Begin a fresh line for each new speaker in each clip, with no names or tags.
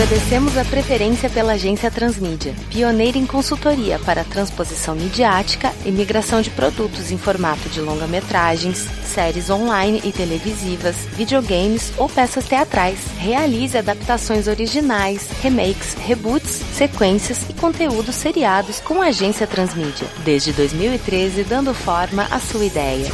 Agradecemos a preferência pela agência Transmídia, pioneira em consultoria para transposição midiática e migração de produtos em formato de longa-metragens, séries online e televisivas, videogames ou peças teatrais. Realize adaptações originais, remakes, reboots, sequências e conteúdos seriados com a agência Transmídia. Desde 2013, dando forma à sua ideia.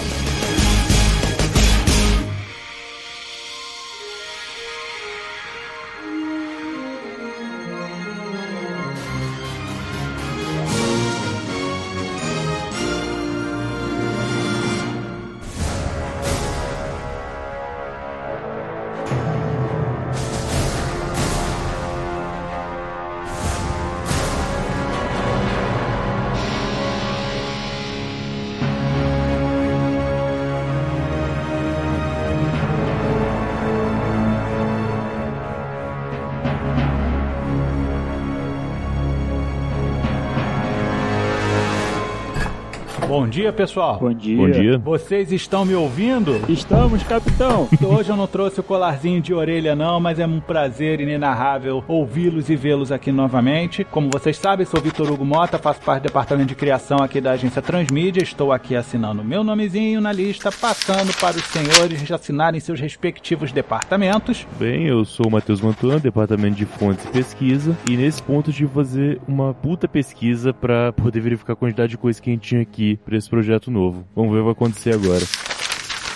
Dia, pessoal.
Bom dia.
Bom dia.
Vocês estão me ouvindo?
Estamos, capitão.
Hoje eu não trouxe o colarzinho de orelha, não, mas é um prazer inenarrável ouvi-los e vê-los aqui novamente. Como vocês sabem, sou Vitor Hugo Mota, faço parte do departamento de criação aqui da agência Transmídia. Estou aqui assinando meu nomezinho na lista, passando para os senhores assinarem seus respectivos departamentos.
Bem, eu sou o Matheus Mantuan, departamento de fontes e pesquisa, e nesse ponto de fazer uma puta pesquisa para poder verificar a quantidade de coisa que a gente tinha aqui projeto novo. Vamos ver o que vai acontecer agora.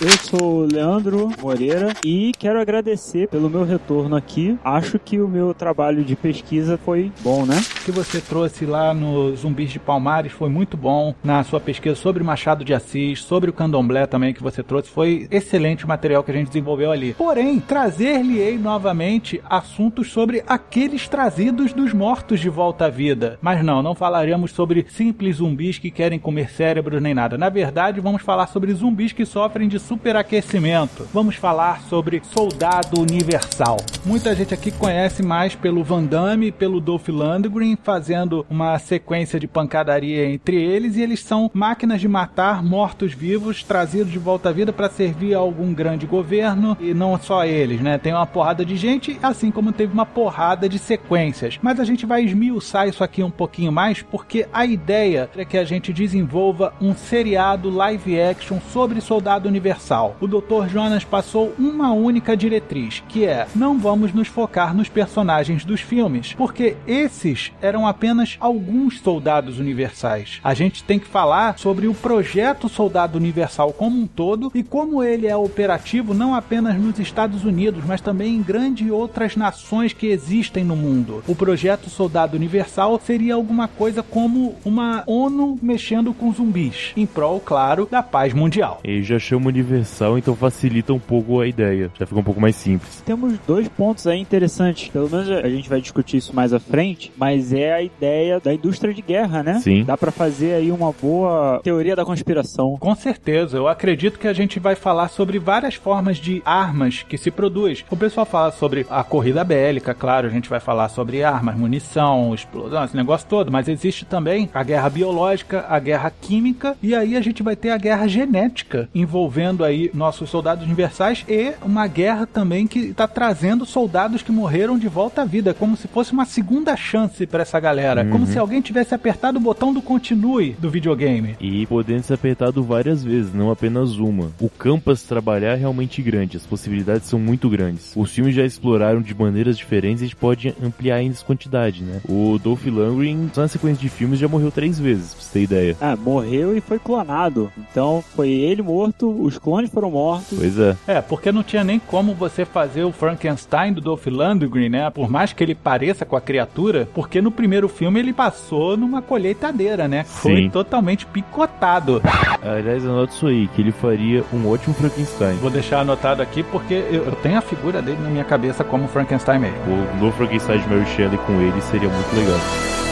Eu sou o Leandro Moreira e quero agradecer pelo meu retorno aqui. Acho que o meu trabalho de pesquisa foi bom, né?
O que você trouxe lá no Zumbis de Palmares foi muito bom. Na sua pesquisa sobre Machado de Assis, sobre o candomblé também que você trouxe, foi excelente o material que a gente desenvolveu ali. Porém, trazer-lhe-ei novamente assuntos sobre aqueles trazidos dos mortos de volta à vida. Mas não, não falaremos sobre simples zumbis que querem comer cérebros nem nada. Na verdade, vamos falar sobre zumbis que sofrem de superaquecimento. Vamos falar sobre Soldado Universal. Muita gente aqui conhece mais pelo Van Damme e pelo Dolph Lundgren fazendo uma sequência de pancadaria entre eles e eles são máquinas de matar mortos-vivos trazidos de volta à vida para servir a algum grande governo e não só eles, né? Tem uma porrada de gente, assim como teve uma porrada de sequências. Mas a gente vai esmiuçar isso aqui um pouquinho mais porque a ideia é que a gente desenvolva um seriado live action sobre Soldado Universal universal. O Dr. Jonas passou uma única diretriz, que é: não vamos nos focar nos personagens dos filmes, porque esses eram apenas alguns soldados universais. A gente tem que falar sobre o projeto Soldado Universal como um todo e como ele é operativo não apenas nos Estados Unidos, mas também em grandes outras nações que existem no mundo. O projeto Soldado Universal seria alguma coisa como uma ONU mexendo com zumbis, em prol, claro, da paz mundial.
E já chama universal, então facilita um pouco a ideia. Já fica um pouco mais simples.
Temos dois pontos aí interessantes. Pelo menos a gente vai discutir isso mais à frente, mas é a ideia da indústria de guerra, né?
Sim.
Dá pra fazer aí uma boa teoria da conspiração.
Com certeza, eu acredito que a gente vai falar sobre várias formas de armas que se produz. O pessoal fala sobre a corrida bélica, claro, a gente vai falar sobre armas, munição, explosão, esse negócio todo, mas existe também a guerra biológica, a guerra química e aí a gente vai ter a guerra genética envolvendo aí nossos soldados universais e uma guerra também que está trazendo soldados que morreram de volta à vida, como se fosse uma segunda chance para essa galera, como se alguém tivesse apertado o botão do continue do videogame.
E podendo ser apertado várias vezes, não apenas uma. O campo a se trabalhar é realmente grande, as possibilidades são muito grandes. Os filmes já exploraram de maneiras diferentes e a gente pode ampliar ainda essa quantidade, né? O Dolph Lundgren, só na sequência de filmes, já morreu três vezes, pra você ter ideia.
Ah, morreu e foi clonado. Então foi ele morto, os clones foram mortos.
Pois é.
É, porque não tinha nem como você fazer o Frankenstein do Dolph Lundgren, né? Por mais que ele pareça com a criatura, porque no primeiro filme ele passou numa colheitadeira, né? Foi
Sim.
totalmente picotado.
Aliás, anota isso aí, que ele faria um ótimo Frankenstein.
Vou deixar anotado aqui porque eu, eu tenho a figura dele na minha cabeça como Frankenstein mesmo.
O novo Frankenstein de Mary Shelley com ele seria muito legal.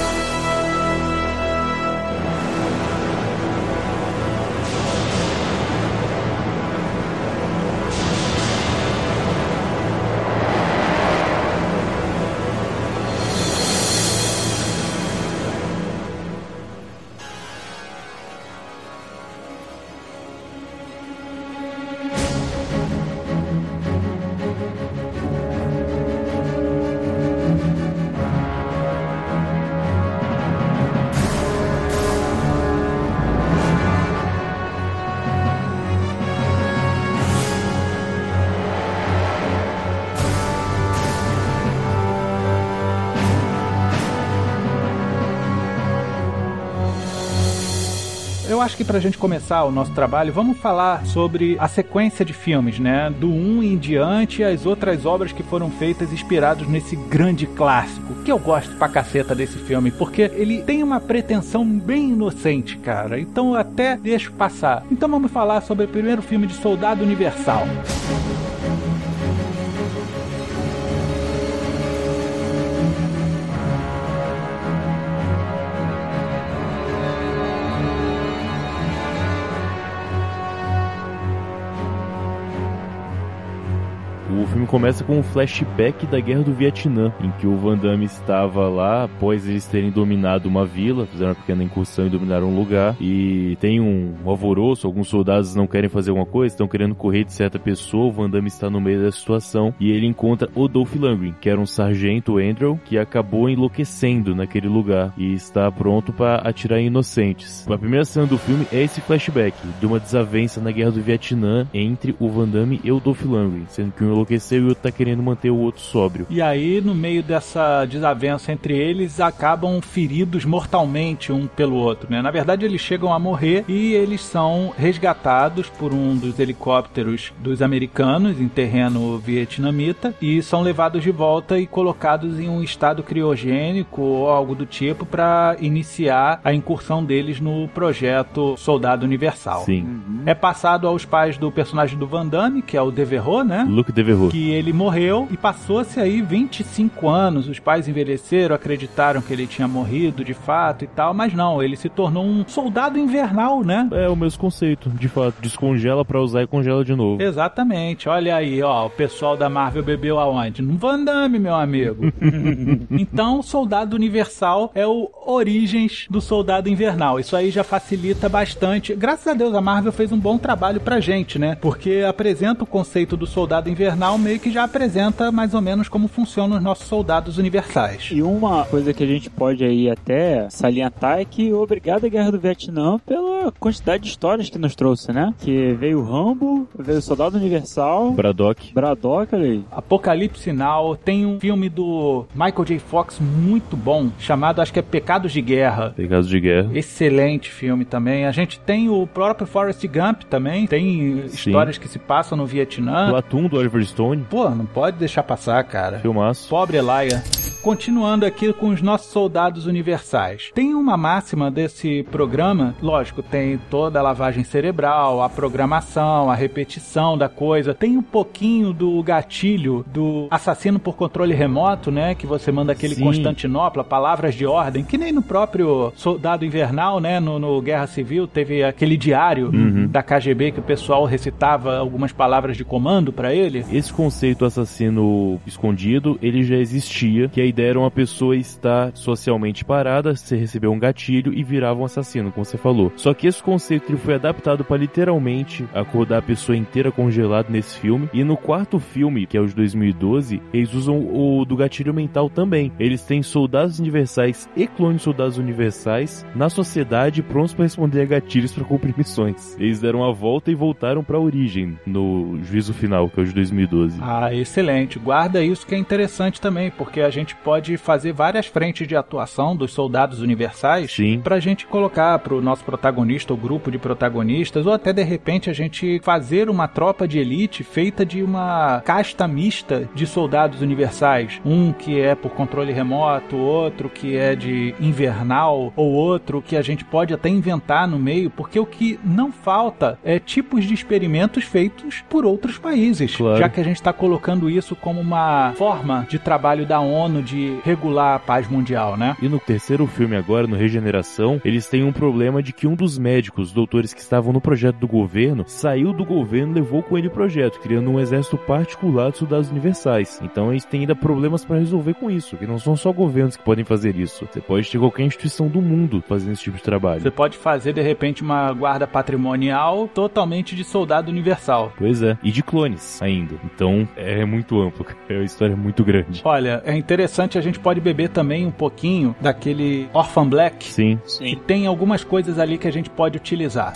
Que pra gente começar o nosso trabalho, vamos falar sobre a sequência de filmes, né? Do 1 em diante, as outras obras que foram feitas inspirados nesse grande clássico. Que eu gosto pra caceta desse filme, porque ele tem uma pretensão bem inocente, cara. Então eu até deixo passar. Então vamos falar sobre o primeiro filme de Soldado Universal.
O filme começa com um flashback da Guerra do Vietnã, em que o Van Damme estava lá após eles terem dominado uma vila, fizeram uma pequena incursão e dominaram um lugar, e tem um, alvoroço, alguns soldados não querem fazer alguma coisa, estão querendo correr de certa pessoa, o Van Damme está no meio da situação, e ele encontra o Dolph Lundgren, que era um sargento Andrew, que acabou enlouquecendo naquele lugar, e está pronto para atirar em inocentes. A primeira cena do filme é esse flashback, de uma desavença na Guerra do Vietnã entre o Van Damme e o Dolph Lundgren, sendo que um enlouqueceu e o outro tá querendo manter o outro sóbrio.
E aí, no meio dessa desavença entre eles, acabam feridos mortalmente um pelo outro, né? Na verdade, eles chegam a morrer e eles são resgatados por um dos helicópteros dos americanos em terreno vietnamita e são levados de volta e colocados em um estado criogênico ou algo do tipo para iniciar a incursão deles no projeto Soldado Universal.
Sim.
É passado aos pais do personagem do Van Damme, que é o Devereux, né?
Luke
Que ele morreu e passou-se aí 25 anos. Os pais envelheceram, acreditaram que ele tinha morrido de fato e tal, mas não, ele se tornou um soldado invernal, né?
É o mesmo conceito, de fato. Descongela pra usar e congela de novo.
Exatamente. Olha aí, ó, o pessoal da Marvel bebeu aonde? No Van Damme, meu amigo. então, Soldado Universal é o Origens do Soldado Invernal. Isso aí já facilita bastante. Graças a Deus a Marvel fez um bom trabalho pra gente, né? Porque apresenta o conceito do Soldado Invernal meio que já apresenta mais ou menos como funcionam os nossos soldados universais.
E uma coisa que a gente pode aí até salientar é que obrigado à Guerra do Vietnã pela quantidade de histórias que nos trouxe, né? Que veio o Rambo, veio o Soldado Universal,
Braddock.
Braddock, olha aí.
Apocalipse Now tem um filme do Michael J. Fox muito bom, chamado acho que é Pecados de Guerra.
Pegados de guerra.
Excelente filme também. A gente tem o próprio Forrest Gump também. Tem
Sim.
histórias que se passam no Vietnã.
Platum do Oliver Stone.
Pô, não pode deixar passar, cara.
Filmaço.
Pobre Elaia. Continuando aqui com os nossos soldados universais. Tem uma máxima desse programa, lógico, tem toda a lavagem cerebral, a programação, a repetição da coisa, tem um pouquinho do gatilho do assassino por controle remoto, né? Que você manda aquele
Sim.
Constantinopla, palavras de ordem, que nem no próprio Soldado Invernal, né? No, no Guerra Civil teve aquele diário
Uhum.
da KGB que o pessoal recitava algumas palavras de comando pra ele.
Esse conceito assassino escondido, ele já existia, que a ideia era uma pessoa estar socialmente parada, você recebeu um gatilho e virava um assassino, como você falou. Só que esse conceito ele foi adaptado para literalmente acordar a pessoa inteira congelada nesse filme. E no quarto filme, que é o de 2012, eles usam o do gatilho mental também. Eles têm soldados universais e clones soldados universais na sociedade prontos para responder a gatilhos para cumprir missões. Eles deram a volta e voltaram para a origem no juízo final, que é o de 2012.
Ah, excelente. Guarda isso que é interessante também, porque a gente pode fazer várias frentes de atuação dos soldados universais
Sim.
pra gente colocar pro nosso protagonista ou grupo de protagonistas, ou até de repente a gente fazer uma tropa de elite feita de uma casta mista de soldados universais. Um que é por controle remoto, outro que é de invernal, ou outro que a gente pode até inventar no meio, porque o que não falta é tipos de experimentos feitos por outros países.
Claro.
Já que a gente está colocando isso como uma forma de trabalho da ONU de regular a paz mundial, né?
E no terceiro filme agora, no Regeneração, eles têm um problema de que um dos médicos, doutores que estavam no projeto do governo, saiu do governo e levou com ele o projeto, criando um exército particular de soldados universais. Então eles têm ainda problemas para resolver com isso, que não são só governos que podem fazer isso. Você pode ter qualquer instituição do mundo fazendo esse tipo de trabalho.
Você pode fazer de repente uma guarda patrimonial totalmente de soldado universal.
Pois é. E de clones ainda. Então é muito amplo. É uma história muito grande.
Olha, é interessante, a gente pode beber também um pouquinho daquele Orphan Black.
Sim.
que tem algumas coisas ali que a gente pode utilizar.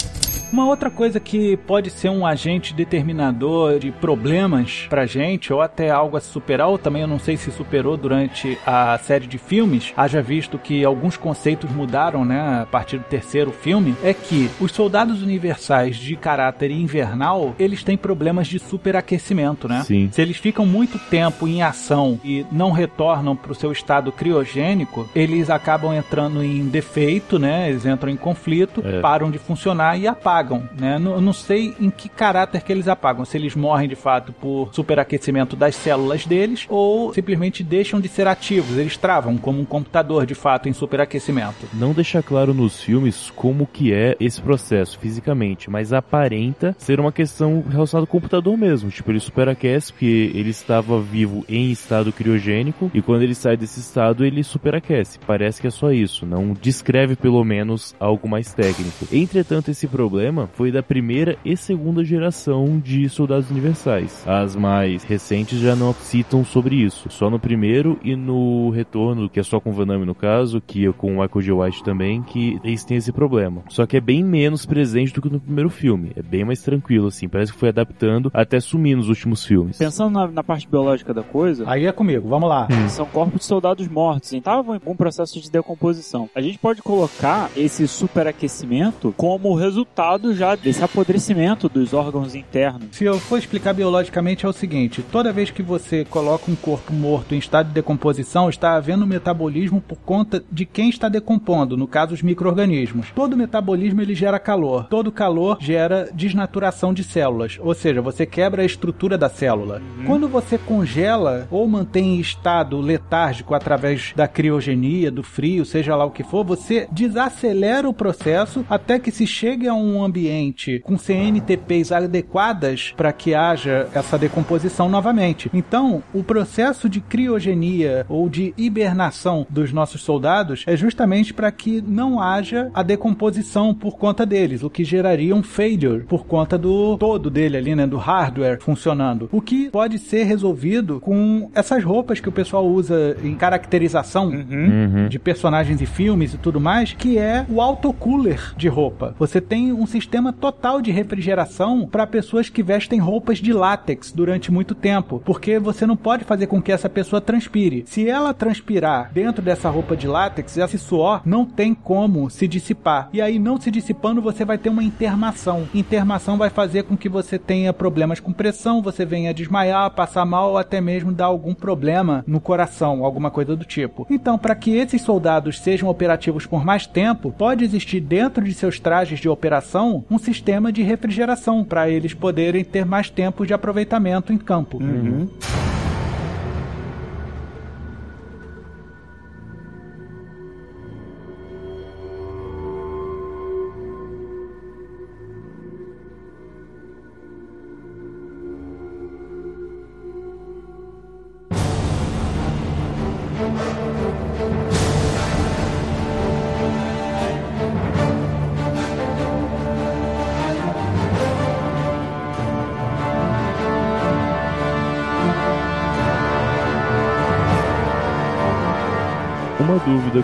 Uma outra coisa que pode ser um agente determinador de problemas pra gente, ou até algo a se superar, ou também eu não sei se superou durante a série de filmes, haja visto que alguns conceitos mudaram, né, a partir do terceiro filme, é que os soldados universais de caráter invernal, eles têm problemas de superaquecimento, né?
Sim.
Se eles ficam muito tempo em ação e não retornam para o seu estado criogênico, eles acabam entrando em defeito, né? Eles entram em conflito,
É.
param de funcionar e apagam, né? Não, eu não sei em que caráter que eles apagam, se eles morrem de fato por superaquecimento das células deles ou simplesmente deixam de ser ativos, eles travam como um computador de fato em superaquecimento.
Não deixa claro nos filmes como que é esse processo fisicamente, mas aparenta ser uma questão relacionada ao computador mesmo. Tipo, ele superaquece porque ele estava vivo em estado criogênico e quando ele sai desse estado ele superaquece. Parece que é só isso, não descreve pelo menos algo mais técnico. Entretanto, esse problema foi da primeira e segunda geração de soldados universais. As mais recentes já não citam sobre isso. Só no primeiro e no retorno, que é só com o no caso, que é com o Michael J. White também, que eles têm esse problema. Só que é bem menos presente do que no primeiro filme. É bem mais tranquilo, assim. Parece que foi adaptando até sumir nos últimos filmes.
Pensando na, na parte biológica da coisa,
Aí é comigo, vamos lá.
são corpos de soldados mortos, então estavam em algum processo de decomposição. A gente pode colocar esse superaquecimento como resultado já desse apodrecimento dos órgãos internos.
Se eu for explicar biologicamente, é o seguinte: toda vez que você coloca um corpo morto em estado de decomposição, está havendo metabolismo por conta de quem está decompondo, no caso, os micro-organismos. Todo metabolismo ele gera calor. Todo calor gera desnaturação de células, ou seja, você quebra a estrutura da célula. Quando você congela ou mantém em estado letárgico através da criogenia, do frio, seja lá o que for, você desacelera o processo até que se chegue a um ambiente com CNTPs adequadas para que haja essa decomposição novamente. Então, o processo de criogenia ou de hibernação dos nossos soldados é justamente para que não haja a decomposição por conta deles, o que geraria um failure por conta do todo dele ali, né, do hardware funcionando. O que pode ser resolvido com essas roupas que o pessoal usa em caracterização
Uhum.
de personagens e filmes e tudo mais, que é o autocooler de roupa. Você tem um sistema total de refrigeração para pessoas que vestem roupas de látex durante muito tempo, porque você não pode fazer com que essa pessoa transpire. Se ela transpirar dentro dessa roupa de látex, esse suor não tem como se dissipar. E aí, não se dissipando, você vai ter uma intermação. Intermação vai fazer com que você tenha problemas com pressão, você venha desmaiar, passar mal ou até mesmo dar algum problema no coração, alguma coisa do tipo. Então, para que esses soldados sejam operativos por mais tempo, pode existir dentro de seus trajes de operação um sistema de refrigeração para eles poderem ter mais tempo de aproveitamento em campo.
Uma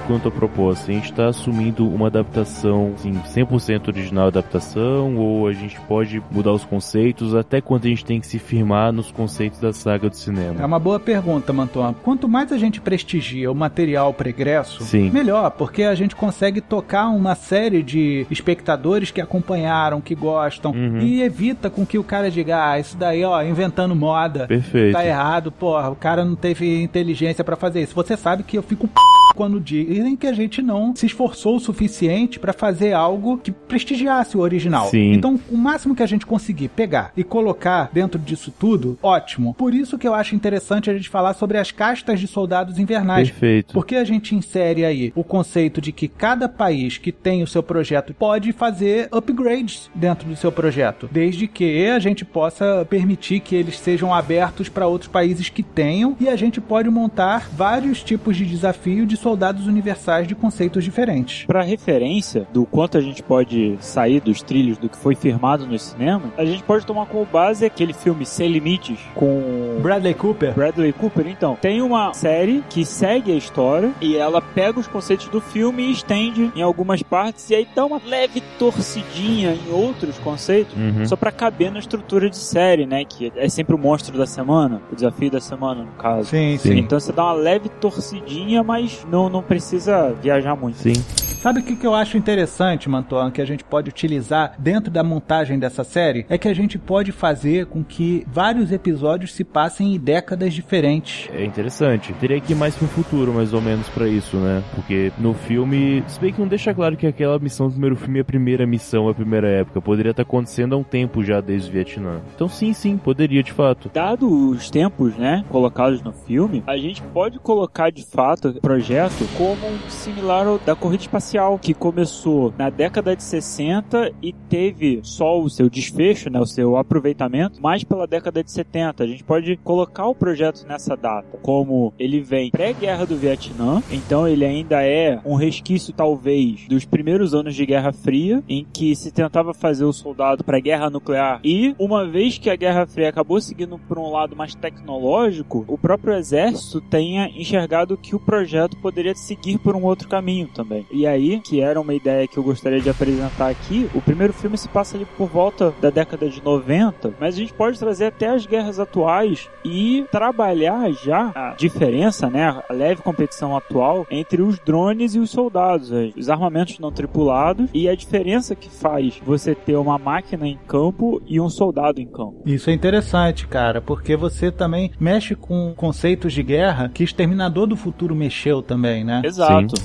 quanto à proposta. A gente está assumindo uma adaptação, assim, 100% original adaptação, ou a gente pode mudar os conceitos? Até quanto a gente tem que se firmar nos conceitos da saga do
É
cinema?
uma boa pergunta, Manton. Quanto mais a gente prestigia o material pregresso,
Sim.
melhor, porque a gente consegue tocar uma série de espectadores que acompanharam, que gostam,
Uhum.
e evita com que o cara diga, ah, isso daí, ó, inventando moda.
Perfeito.
Tá errado, porra, o cara não teve inteligência pra fazer isso. Você sabe que eu fico p... quando dizem que a gente não se esforçou o suficiente pra fazer algo que prestigiasse o original.
Sim.
Então, o máximo que a gente conseguir pegar e colocar dentro disso tudo, ótimo. Por isso que eu acho interessante a gente falar sobre as castas de soldados invernais.
Perfeito.
Porque a gente insere aí o conceito de que cada país que tem o seu projeto pode fazer upgrades dentro do seu projeto, desde que a gente possa permitir que eles sejam abertos para outros países que tenham e a gente pode montar vários tipos de desafio de soldados universais de conceitos diferentes.
Para referência do quanto a gente pode sair dos trilhos do que foi firmado no cinema, a gente pode tomar como base aquele filme Sem Limites com
Bradley Cooper.
Bradley Cooper, então, tem uma série que segue a história e ela pega os conceitos do filme e estende em algumas partes e aí dá uma leve torcidinha em outros conceitos,
Uhum.
só pra caber na estrutura de série, né? Que é sempre o monstro da semana, o desafio da semana, no caso.
Sim, sim.
Sim.
Então você dá uma leve torcidinha, mas não, não precisa viajar muito.
Sim.
Sabe o que, que eu acho interessante, Mantoan, que a gente pode utilizar dentro da montagem dessa série? É que a gente pode fazer com que vários episódios se passem em décadas diferentes.
É interessante. Teria que ir mais pro futuro, mais ou menos, pra isso, né? Porque no filme, se bem que não deixa claro que aquela missão do primeiro filme é a primeira missão, a primeira época. Poderia estar acontecendo há um tempo já desde o Vietnã. Então sim, sim, poderia de fato.
Dado os tempos, né, colocados no filme, a gente pode colocar de fato o projeto como similar ao da corrida espacial, que começou na década de 60 e teve só o seu desfecho, né, o seu aproveitamento, mais pela década de 70. A gente pode colocar o projeto nessa data, como ele vem pré-guerra do Vietnã, então ele ainda é um resquício talvez dos primeiros anos de Guerra Fria, em que se tentava fazer o soldado para guerra nuclear e uma vez que a Guerra Fria acabou seguindo por um lado mais tecnológico, o próprio exército tenha enxergado que o projeto poderia seguir por um outro caminho também. E aí, que era uma ideia que eu gostaria de apresentar aqui, o primeiro filme se passa ali por volta da década de 90, mas a gente pode trazer até as guerras atuais e trabalhar já a diferença, né, a leve competição atual entre os drones e os soldados, os armamentos não tripulados e a diferença que faz você ter uma máquina em campo e um soldado em campo.
Isso é interessante, cara, porque você também mexe com conceitos de guerra que Exterminador do Futuro mexeu também, né?
Exato.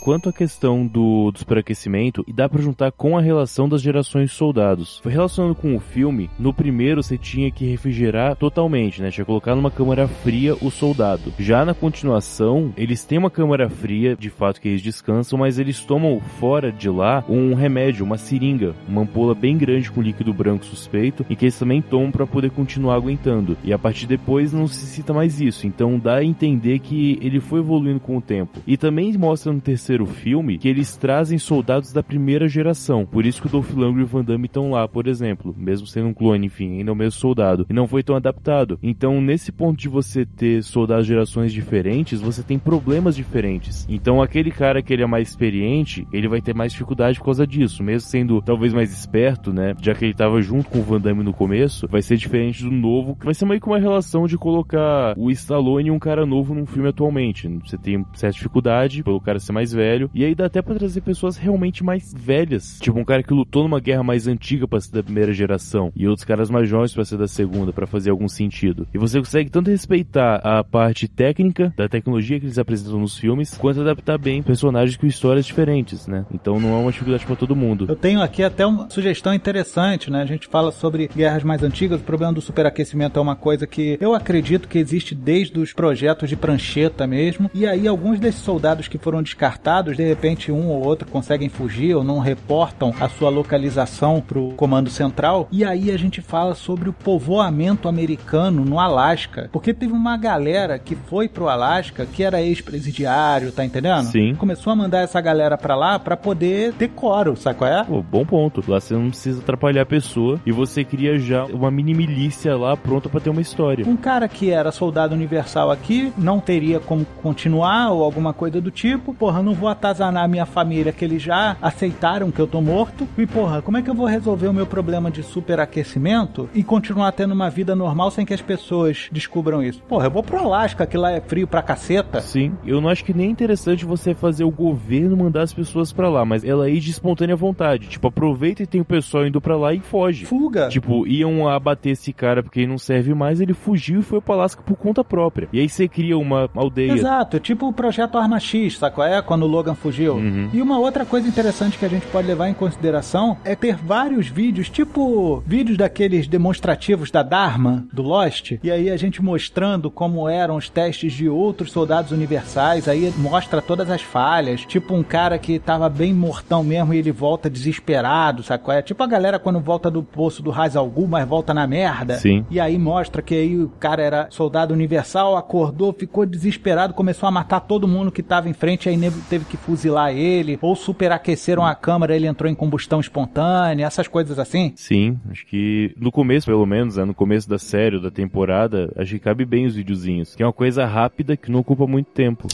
Quanto à questão do, do superaquecimento, e dá pra juntar com a relação das gerações soldados. Foi relacionando com o filme, no primeiro você tinha que refrigerar totalmente, né? Tinha que colocar numa câmara fria o soldado. Já na continuação, eles têm uma câmara fria, de fato que eles descansam, mas eles tomam fora de lá um remédio, uma seringa, uma ampola bem grande com líquido branco suspeito, e que eles também tomam para poder continuar aguentando. E a partir de depois não se cita mais isso, então dá a entender que ele foi evoluindo com o tempo. E também mostra no terceiro filme que eles trazem soldados da primeira geração. Por isso que o Dolph Lundgren e o Van Damme estão lá, por exemplo, mesmo sendo um clone, enfim, ainda é o mesmo soldado. E não foi tão adaptado. Então, nesse ponto de você ter soldados de gerações diferentes, você tem problemas diferentes. Então, aquele cara que ele é mais experiente, ele vai ter mais dificuldade por causa disso, mesmo sendo talvez mais esperto, né? Já que ele tava junto com o Van Damme no começo, vai ser diferente do novo, vai ser meio que uma relação de colocar o Stallone e um cara novo num filme atualmente. Você tem certa dificuldade pelo cara ser mais velho, e aí dá até pra trazer pessoas realmente mais velhas. Tipo, um cara que lutou numa guerra mais antiga pra ser da primeira geração, e outros caras mais jovens pra ser da segunda, pra fazer algum sentido. E você consegue tanto respeitar a parte técnica da tecnologia que eles apresentam nos filmes, quanto adaptar bem personagens com histórias diferentes, né? Então não é uma dificuldade pra todo mundo.
Eu tenho aqui até uma sugestão interessante, né? A gente fala sobre guerras mais antigas, o problema do superaquecimento é uma coisa que eu acredito que existe desde os projetos de prancheta mesmo, e aí alguns desses soldados que foram descartados, de repente um ou outro conseguem fugir ou não reportam a sua localização pro comando central, e aí a gente fala sobre o povoamento americano no Alasca, porque teve uma galera que foi pro Alasca que era ex-presidiário, tá entendendo?
Sim.
Começou a mandar essa galera pra lá pra poder ter coro, sabe qual é?
Pô, bom ponto. Lá você não precisa atrapalhar a pessoa e você cria já uma mini milícia lá pronta pra ter uma história.
Um cara que era soldado universal aqui não teria como continuar ou alguma coisa do tipo. Porra, não vou atazanar minha família que eles já aceitaram que eu tô morto. E porra, como é que eu vou resolver o meu problema de superaquecimento e continuar tendo uma vida normal sem que as pessoas descubram isso? Porra, eu vou pro Alasca, que lá é frio pra caceta.
Sim, eu não acho que nem é interessante você fazer o governo mandar as pessoas pra lá, mas ela ir de espontânea vontade. Tipo, aproveita e tem o pessoal indo pra lá e foge.
Fuga.
Tipo, iam abater esse cara porque ele não serve mais, ele fugiu e foi pra Alasca por conta própria. E aí você cria uma aldeia.
Exato, tipo o projeto Arma X, qual é? Quando Logan fugiu.
Uhum.
E uma outra coisa interessante que a gente pode levar em consideração é ter vários vídeos, tipo vídeos daqueles demonstrativos da Dharma, do Lost, e aí a gente mostrando como eram os testes de outros soldados universais, aí mostra todas as falhas, tipo um cara que tava bem mortão mesmo e ele volta desesperado, sabe é? Tipo a galera quando volta do poço do Raiz Algu, mas volta na merda.
Sim.
E aí mostra que aí o cara era soldado universal, acordou, ficou desesperado, começou a matar todo mundo que tava em frente, aí teve teve que fuzilar ele, ou superaqueceram a câmara, ele entrou em combustão espontânea, essas coisas assim?
Sim, acho que no começo, pelo menos, né, no começo da série da temporada, acho que cabe bem os videozinhos, que é uma coisa rápida que não ocupa muito tempo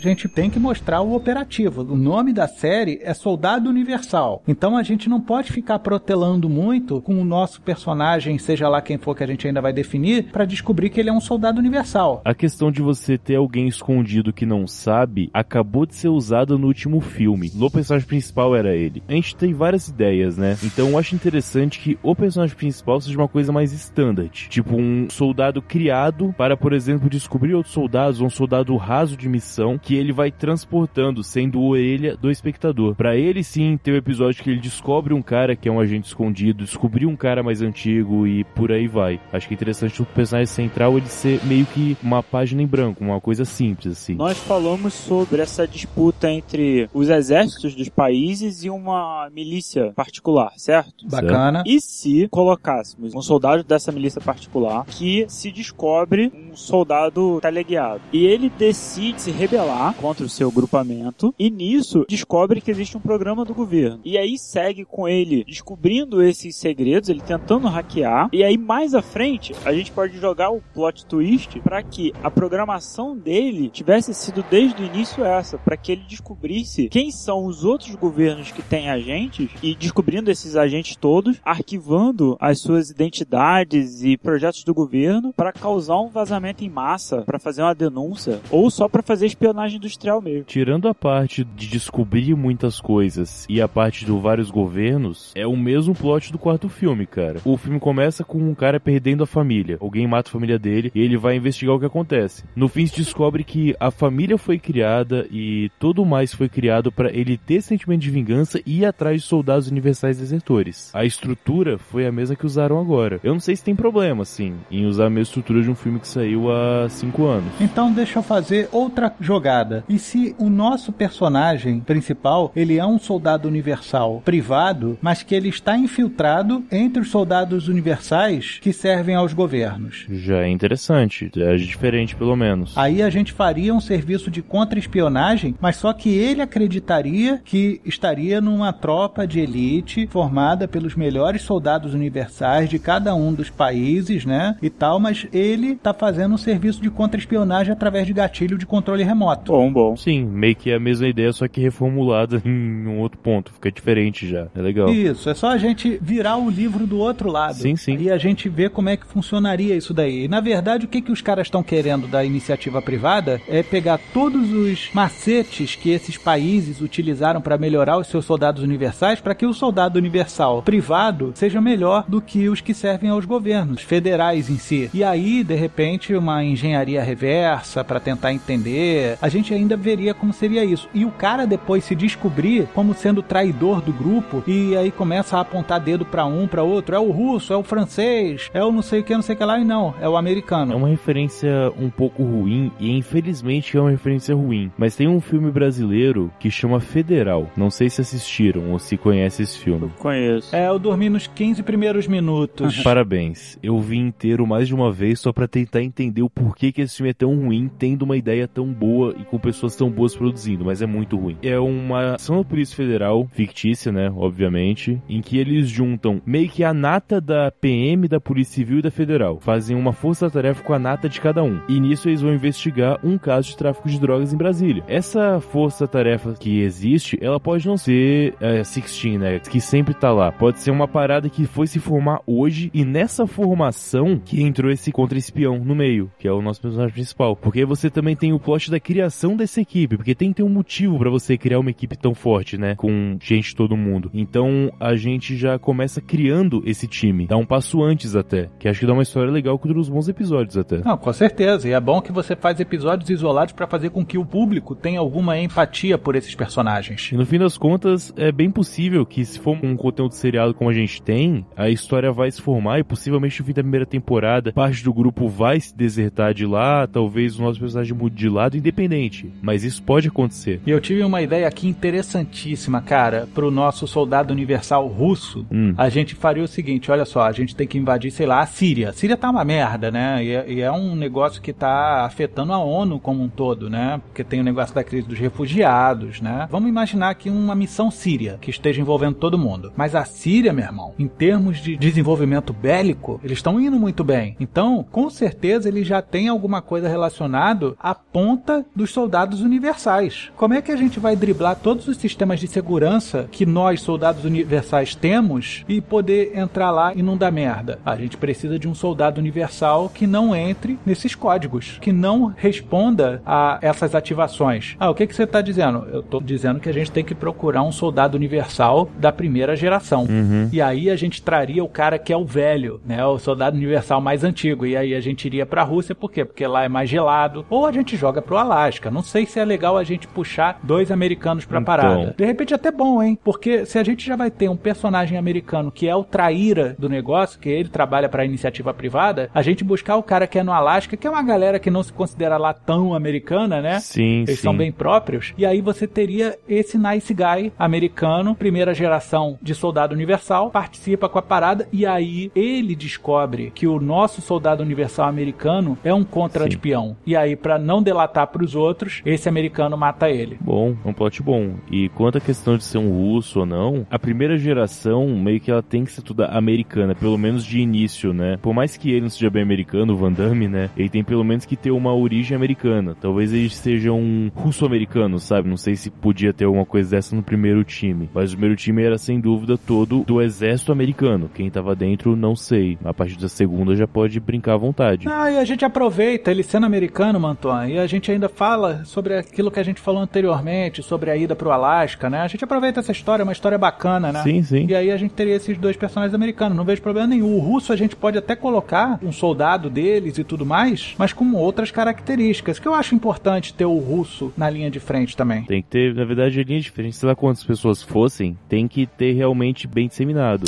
gente tem que mostrar o operativo. O nome da série é Soldado Universal. Então a gente não pode ficar protelando muito com o nosso personagem, seja lá quem for que a gente ainda vai definir, para descobrir que ele é um soldado universal.
A questão de você ter alguém escondido que não sabe acabou de ser usada no último filme. No personagem principal era ele. A gente tem várias ideias, né? Então eu acho interessante que o personagem principal seja uma coisa mais standard. Tipo um soldado criado para, por exemplo, descobrir outros soldados, um soldado raso de missão que ele vai transportando, sendo o orelha do espectador. Para ele sim ter o episódio que ele descobre um cara que é um agente escondido, descobrir um cara mais antigo e por aí vai. Acho que é interessante o personagem central ele ser meio que uma página em branco, uma coisa simples assim.
Nós falamos sobre essa disputa entre os exércitos dos países e uma milícia particular, certo?
Bacana.
E se colocássemos um soldado dessa milícia particular que se descobre um soldado teleguiado e ele decide se rebelar contra o seu grupamento e nisso descobre que existe um programa do governo. E aí segue com ele descobrindo esses segredos, ele tentando hackear. E aí mais à frente a gente pode jogar o plot twist para que a programação dele tivesse sido desde o início essa, para que ele descobrisse quem são os outros governos que têm agentes e descobrindo esses agentes todos, arquivando as suas identidades e projetos do governo para causar um vazamento em massa, para fazer uma denúncia ou só para fazer espionagem espionagem industrial mesmo.
Tirando a parte de descobrir muitas coisas e a parte do vários governos, é o mesmo plot do quarto filme, cara. O filme começa com um cara perdendo a família. Alguém mata a família dele e ele vai investigar o que acontece. No fim se descobre que a família foi criada e tudo mais foi criado para ele ter sentimento de vingança e ir atrás de soldados universais desertores. A estrutura foi a mesma que usaram agora. Eu não sei se tem problema, assim, em usar a mesma estrutura de um filme que saiu há cinco anos.
Então deixa eu fazer outra jogada e se o nosso personagem principal, ele é um soldado universal privado, mas que ele está infiltrado entre os soldados universais que servem aos governos?
Já é interessante, é diferente pelo menos.
Aí a gente faria um serviço de contra-espionagem, mas só que ele acreditaria que estaria numa tropa de elite formada pelos melhores soldados universais de cada um dos países, né? E tal, mas ele está fazendo um serviço de contra-espionagem através de gatilho de controle remoto.
Bom, bom.
Sim, meio que é a mesma ideia, só que reformulada em um outro ponto. Fica diferente já. É legal.
Isso, é só a gente virar o livro do outro lado.
Sim, sim.
E a gente vê como é que funcionaria isso daí. E, na verdade, o que, que os caras estão querendo da iniciativa privada é pegar todos os macetes que esses países utilizaram para melhorar os seus soldados universais para que o soldado universal privado seja melhor do que os que servem aos governos federais em si. E aí, de repente, uma engenharia reversa para tentar entender. A gente gente ainda veria como seria isso. E o cara depois se descobrir como sendo traidor do grupo e aí começa a apontar dedo para um, para outro, é o russo, é o francês, é o não sei o que, não sei o que lá, e não, é o americano.
É uma referência um pouco ruim e infelizmente é uma referência ruim. Mas tem um filme brasileiro que chama Federal. Não sei se assistiram ou se conhece esse filme. Eu
conheço.
É, eu dormi nos 15 primeiros minutos.
Parabéns. Eu vi inteiro mais de uma vez só para tentar entender o porquê que esse filme é tão ruim, tendo uma ideia tão boa e com pessoas tão boas produzindo, mas é muito ruim. É uma ação da Polícia Federal, fictícia, né? Obviamente, em que eles juntam meio que a nata da PM, da Polícia Civil e da Federal. Fazem uma força-tarefa com a nata de cada um. E nisso eles vão investigar um caso de tráfico de drogas em Brasília. Essa força-tarefa que existe, ela pode não ser é, 16, né? Que sempre tá lá. Pode ser uma parada que foi se formar hoje e nessa formação que entrou esse contra-espião no meio, que é o nosso personagem principal. Porque você também tem o plot da criação criação dessa equipe, porque tem que ter um motivo para você criar uma equipe tão forte, né? Com gente de todo mundo. Então a gente já começa criando esse time, dá um passo antes até, que acho que dá uma história legal com os bons episódios até.
Não, com certeza. E é bom que você faz episódios isolados para fazer com que o público tenha alguma empatia por esses personagens.
E no fim das contas, é bem possível que se for um conteúdo seriado como a gente tem, a história vai se formar e possivelmente no fim da primeira temporada, parte do grupo vai se desertar de lá, talvez o nosso personagem mude de lado, independente mas isso pode acontecer.
E eu tive uma ideia aqui interessantíssima, cara, pro nosso soldado universal russo.
Hum.
A gente faria o seguinte: olha só, a gente tem que invadir, sei lá, a Síria. A Síria tá uma merda, né? E é, e é um negócio que tá afetando a ONU como um todo, né? Porque tem o negócio da crise dos refugiados, né? Vamos imaginar aqui uma missão síria que esteja envolvendo todo mundo. Mas a Síria, meu irmão, em termos de desenvolvimento bélico, eles estão indo muito bem. Então, com certeza, ele já tem alguma coisa relacionado à ponta dos soldados universais. Como é que a gente vai driblar todos os sistemas de segurança que nós, soldados universais, temos e poder entrar lá e não dar merda? A gente precisa de um soldado universal que não entre nesses códigos, que não responda a essas ativações. Ah, o que, que você está dizendo? Eu estou dizendo que a gente tem que procurar um soldado universal da primeira geração.
Uhum.
E aí a gente traria o cara que é o velho, né? O soldado universal mais antigo. E aí a gente iria pra Rússia, por quê? Porque lá é mais gelado. Ou a gente joga pro Alasca. Não sei se é legal a gente puxar dois americanos pra
Então.
parada. De repente é até bom, hein? Porque se a gente já vai ter um personagem americano que é o traíra do negócio, que ele trabalha pra iniciativa privada, a gente buscar o cara que é no Alasca, que é uma galera que não se considera lá tão americana, né?
Sim,
Eles
sim.
são bem próprios. E aí você teria esse nice guy americano, primeira geração de soldado universal, participa com a parada e aí ele descobre que o nosso soldado universal americano é um contra-espião. E aí, pra não delatar pros outros, esse americano mata ele.
Bom, é um plot bom. E quanto à questão de ser um russo ou não, a primeira geração meio que ela tem que ser toda americana, pelo menos de início, né? Por mais que ele não seja bem americano, o Van Damme, né? Ele tem pelo menos que ter uma origem americana. Talvez ele seja um russo-americano, sabe? Não sei se podia ter alguma coisa dessa no primeiro time. Mas o primeiro time era sem dúvida todo do exército americano. Quem tava dentro, não sei. A partir da segunda já pode brincar à vontade.
Ah, e a gente aproveita ele sendo americano, Manton, e a gente ainda fala sobre aquilo que a gente falou anteriormente, sobre a ida pro Alasca, né? A gente aproveita essa história, é uma história bacana, né?
Sim, sim.
E aí a gente teria esses dois personagens americanos, não vejo problema nenhum. O russo a gente pode até colocar um soldado deles e tudo mais, mas com outras características, que eu acho importante ter o russo na linha de frente também.
Tem que ter, na verdade, a linha diferente, sei lá quantas pessoas fossem, tem que ter realmente bem disseminado.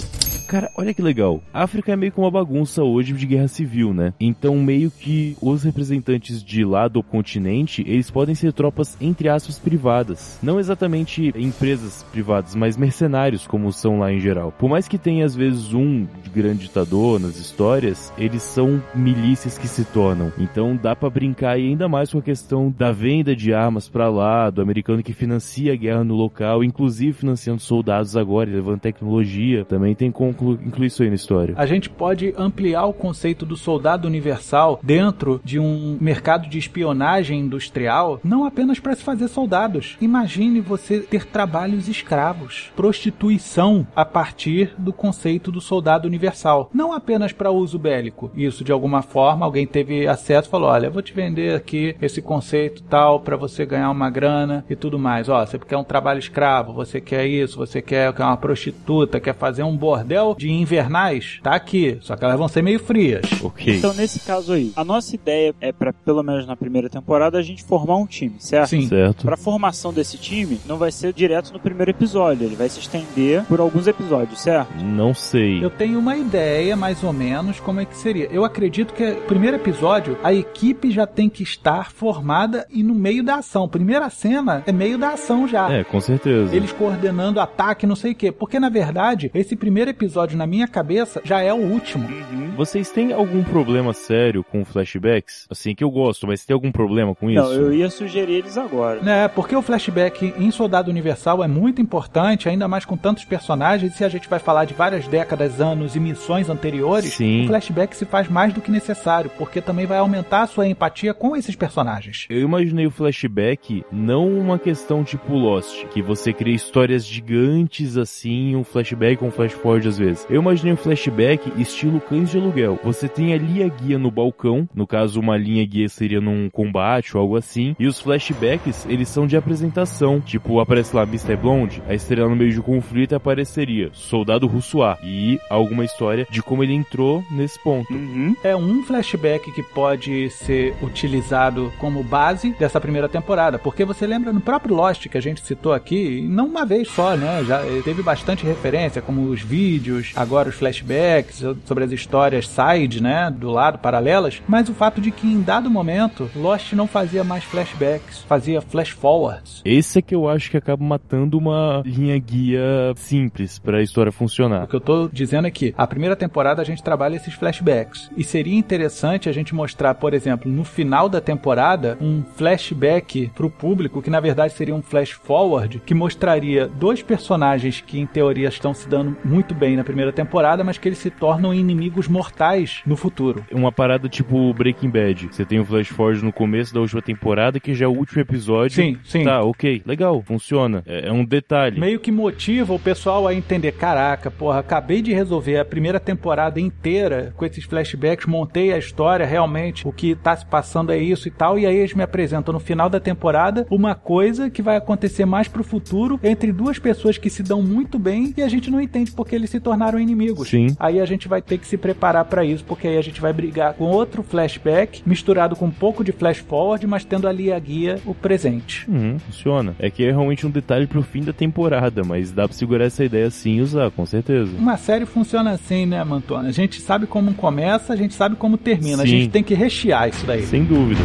Cara, olha que legal. A África é meio que uma bagunça hoje de guerra civil, né? Então, meio que os representantes de lá do continente, eles podem ser tropas, entre aspas, privadas. Não exatamente empresas privadas, mas mercenários, como são lá em geral. Por mais que tenha, às vezes, um grande ditador nas histórias, eles são milícias que se tornam. Então, dá pra brincar aí ainda mais com a questão da venda de armas pra lá, do americano que financia a guerra no local, inclusive financiando soldados agora, e levando tecnologia. Também tem como incluir isso aí na história.
A gente pode ampliar o conceito do soldado universal dentro de um mercado de espionagem industrial, não apenas para se fazer soldados. Imagine você ter trabalhos escravos, prostituição a partir do conceito do soldado universal, não apenas para uso bélico. Isso de alguma forma alguém teve acesso, falou: "Olha, vou te vender aqui esse conceito tal para você ganhar uma grana e tudo mais. Ó, você quer um trabalho escravo, você quer isso, você quer uma prostituta, quer fazer um bordel de invernais, tá aqui. Só que elas vão ser meio frias.
Ok.
Então, nesse caso aí, a nossa ideia é pra, pelo menos na primeira temporada, a gente formar um time, certo?
Sim.
Certo.
Pra formação desse time, não vai ser direto no primeiro episódio, ele vai se estender por alguns episódios, certo?
Não sei.
Eu tenho uma ideia, mais ou menos, como é que seria. Eu acredito que no primeiro episódio, a equipe já tem que estar formada e no meio da ação. Primeira cena é meio da ação já.
É, com certeza.
Eles coordenando ataque, não sei o quê. Porque, na verdade, esse primeiro episódio, na minha cabeça, já é o último.
Vocês têm algum problema sério com flashbacks? Assim, que eu gosto, mas tem algum problema com isso?
Não, eu ia sugerir eles agora.
né? Porque o flashback em Soldado Universal é muito importante, ainda mais com tantos personagens. Se a gente vai falar de várias décadas, anos e missões anteriores,
Sim.
o flashback se faz mais do que necessário, porque também vai aumentar a sua empatia com esses personagens.
Eu imaginei o flashback não uma questão tipo Lost, que você cria histórias gigantes assim, um flashback ou um flash forward às vezes. Eu imaginei um flashback estilo cães de aluguel. Você tem ali a guia no balcão, no caso uma linha guia seria num combate ou algo assim, e os flashbacks, eles são de apresentação, tipo aparece lá Mr. Blonde, a estrela no meio de conflito apareceria Soldado Russo A e alguma história de como ele entrou nesse ponto.
Uhum.
É um flashback que pode ser utilizado como base dessa primeira temporada, porque você lembra no próprio Lost que a gente citou aqui, não uma vez só, né? Já eh, teve bastante referência, como os vídeos episódios, agora os flashbacks, sobre as histórias side, né, do lado, paralelas, mas o fato de que em dado momento Lost não fazia mais flashbacks, fazia flash forwards.
Esse é que eu acho que acaba matando uma linha guia simples para a história funcionar.
O que eu tô dizendo é que a primeira temporada a gente trabalha esses flashbacks e seria interessante a gente mostrar, por exemplo, no final da temporada, um flashback pro público que na verdade seria um flash forward que mostraria dois personagens que em teoria estão se dando muito bem na primeira temporada, mas que eles se tornam inimigos mortais no futuro.
Uma parada tipo Breaking Bad. Você tem o flash forward no começo da última temporada que já é o último episódio.
Sim, sim.
Tá, ok, legal, funciona. É, é um detalhe.
Meio que motiva o pessoal a entender, caraca, porra, acabei de resolver a primeira temporada inteira com esses flashbacks, montei a história, realmente o que tá se passando é isso e tal, e aí eles me apresentam no final da temporada uma coisa que vai acontecer mais pro futuro entre duas pessoas que se dão muito bem e a gente não entende porque eles se tornaram inimigos.
Sim.
Aí a gente vai ter que se preparar para isso, porque aí a gente vai brigar com outro flashback misturado com um pouco de flash forward, mas tendo ali a guia o presente.
Uhum, funciona. É que é realmente um detalhe pro fim da temporada, mas dá pra segurar essa ideia sim e usar, com certeza.
Uma série funciona assim, né, Mantona? A gente sabe como começa, a gente sabe como termina. A
Sim.
gente tem que rechear isso daí.
Sem dúvida.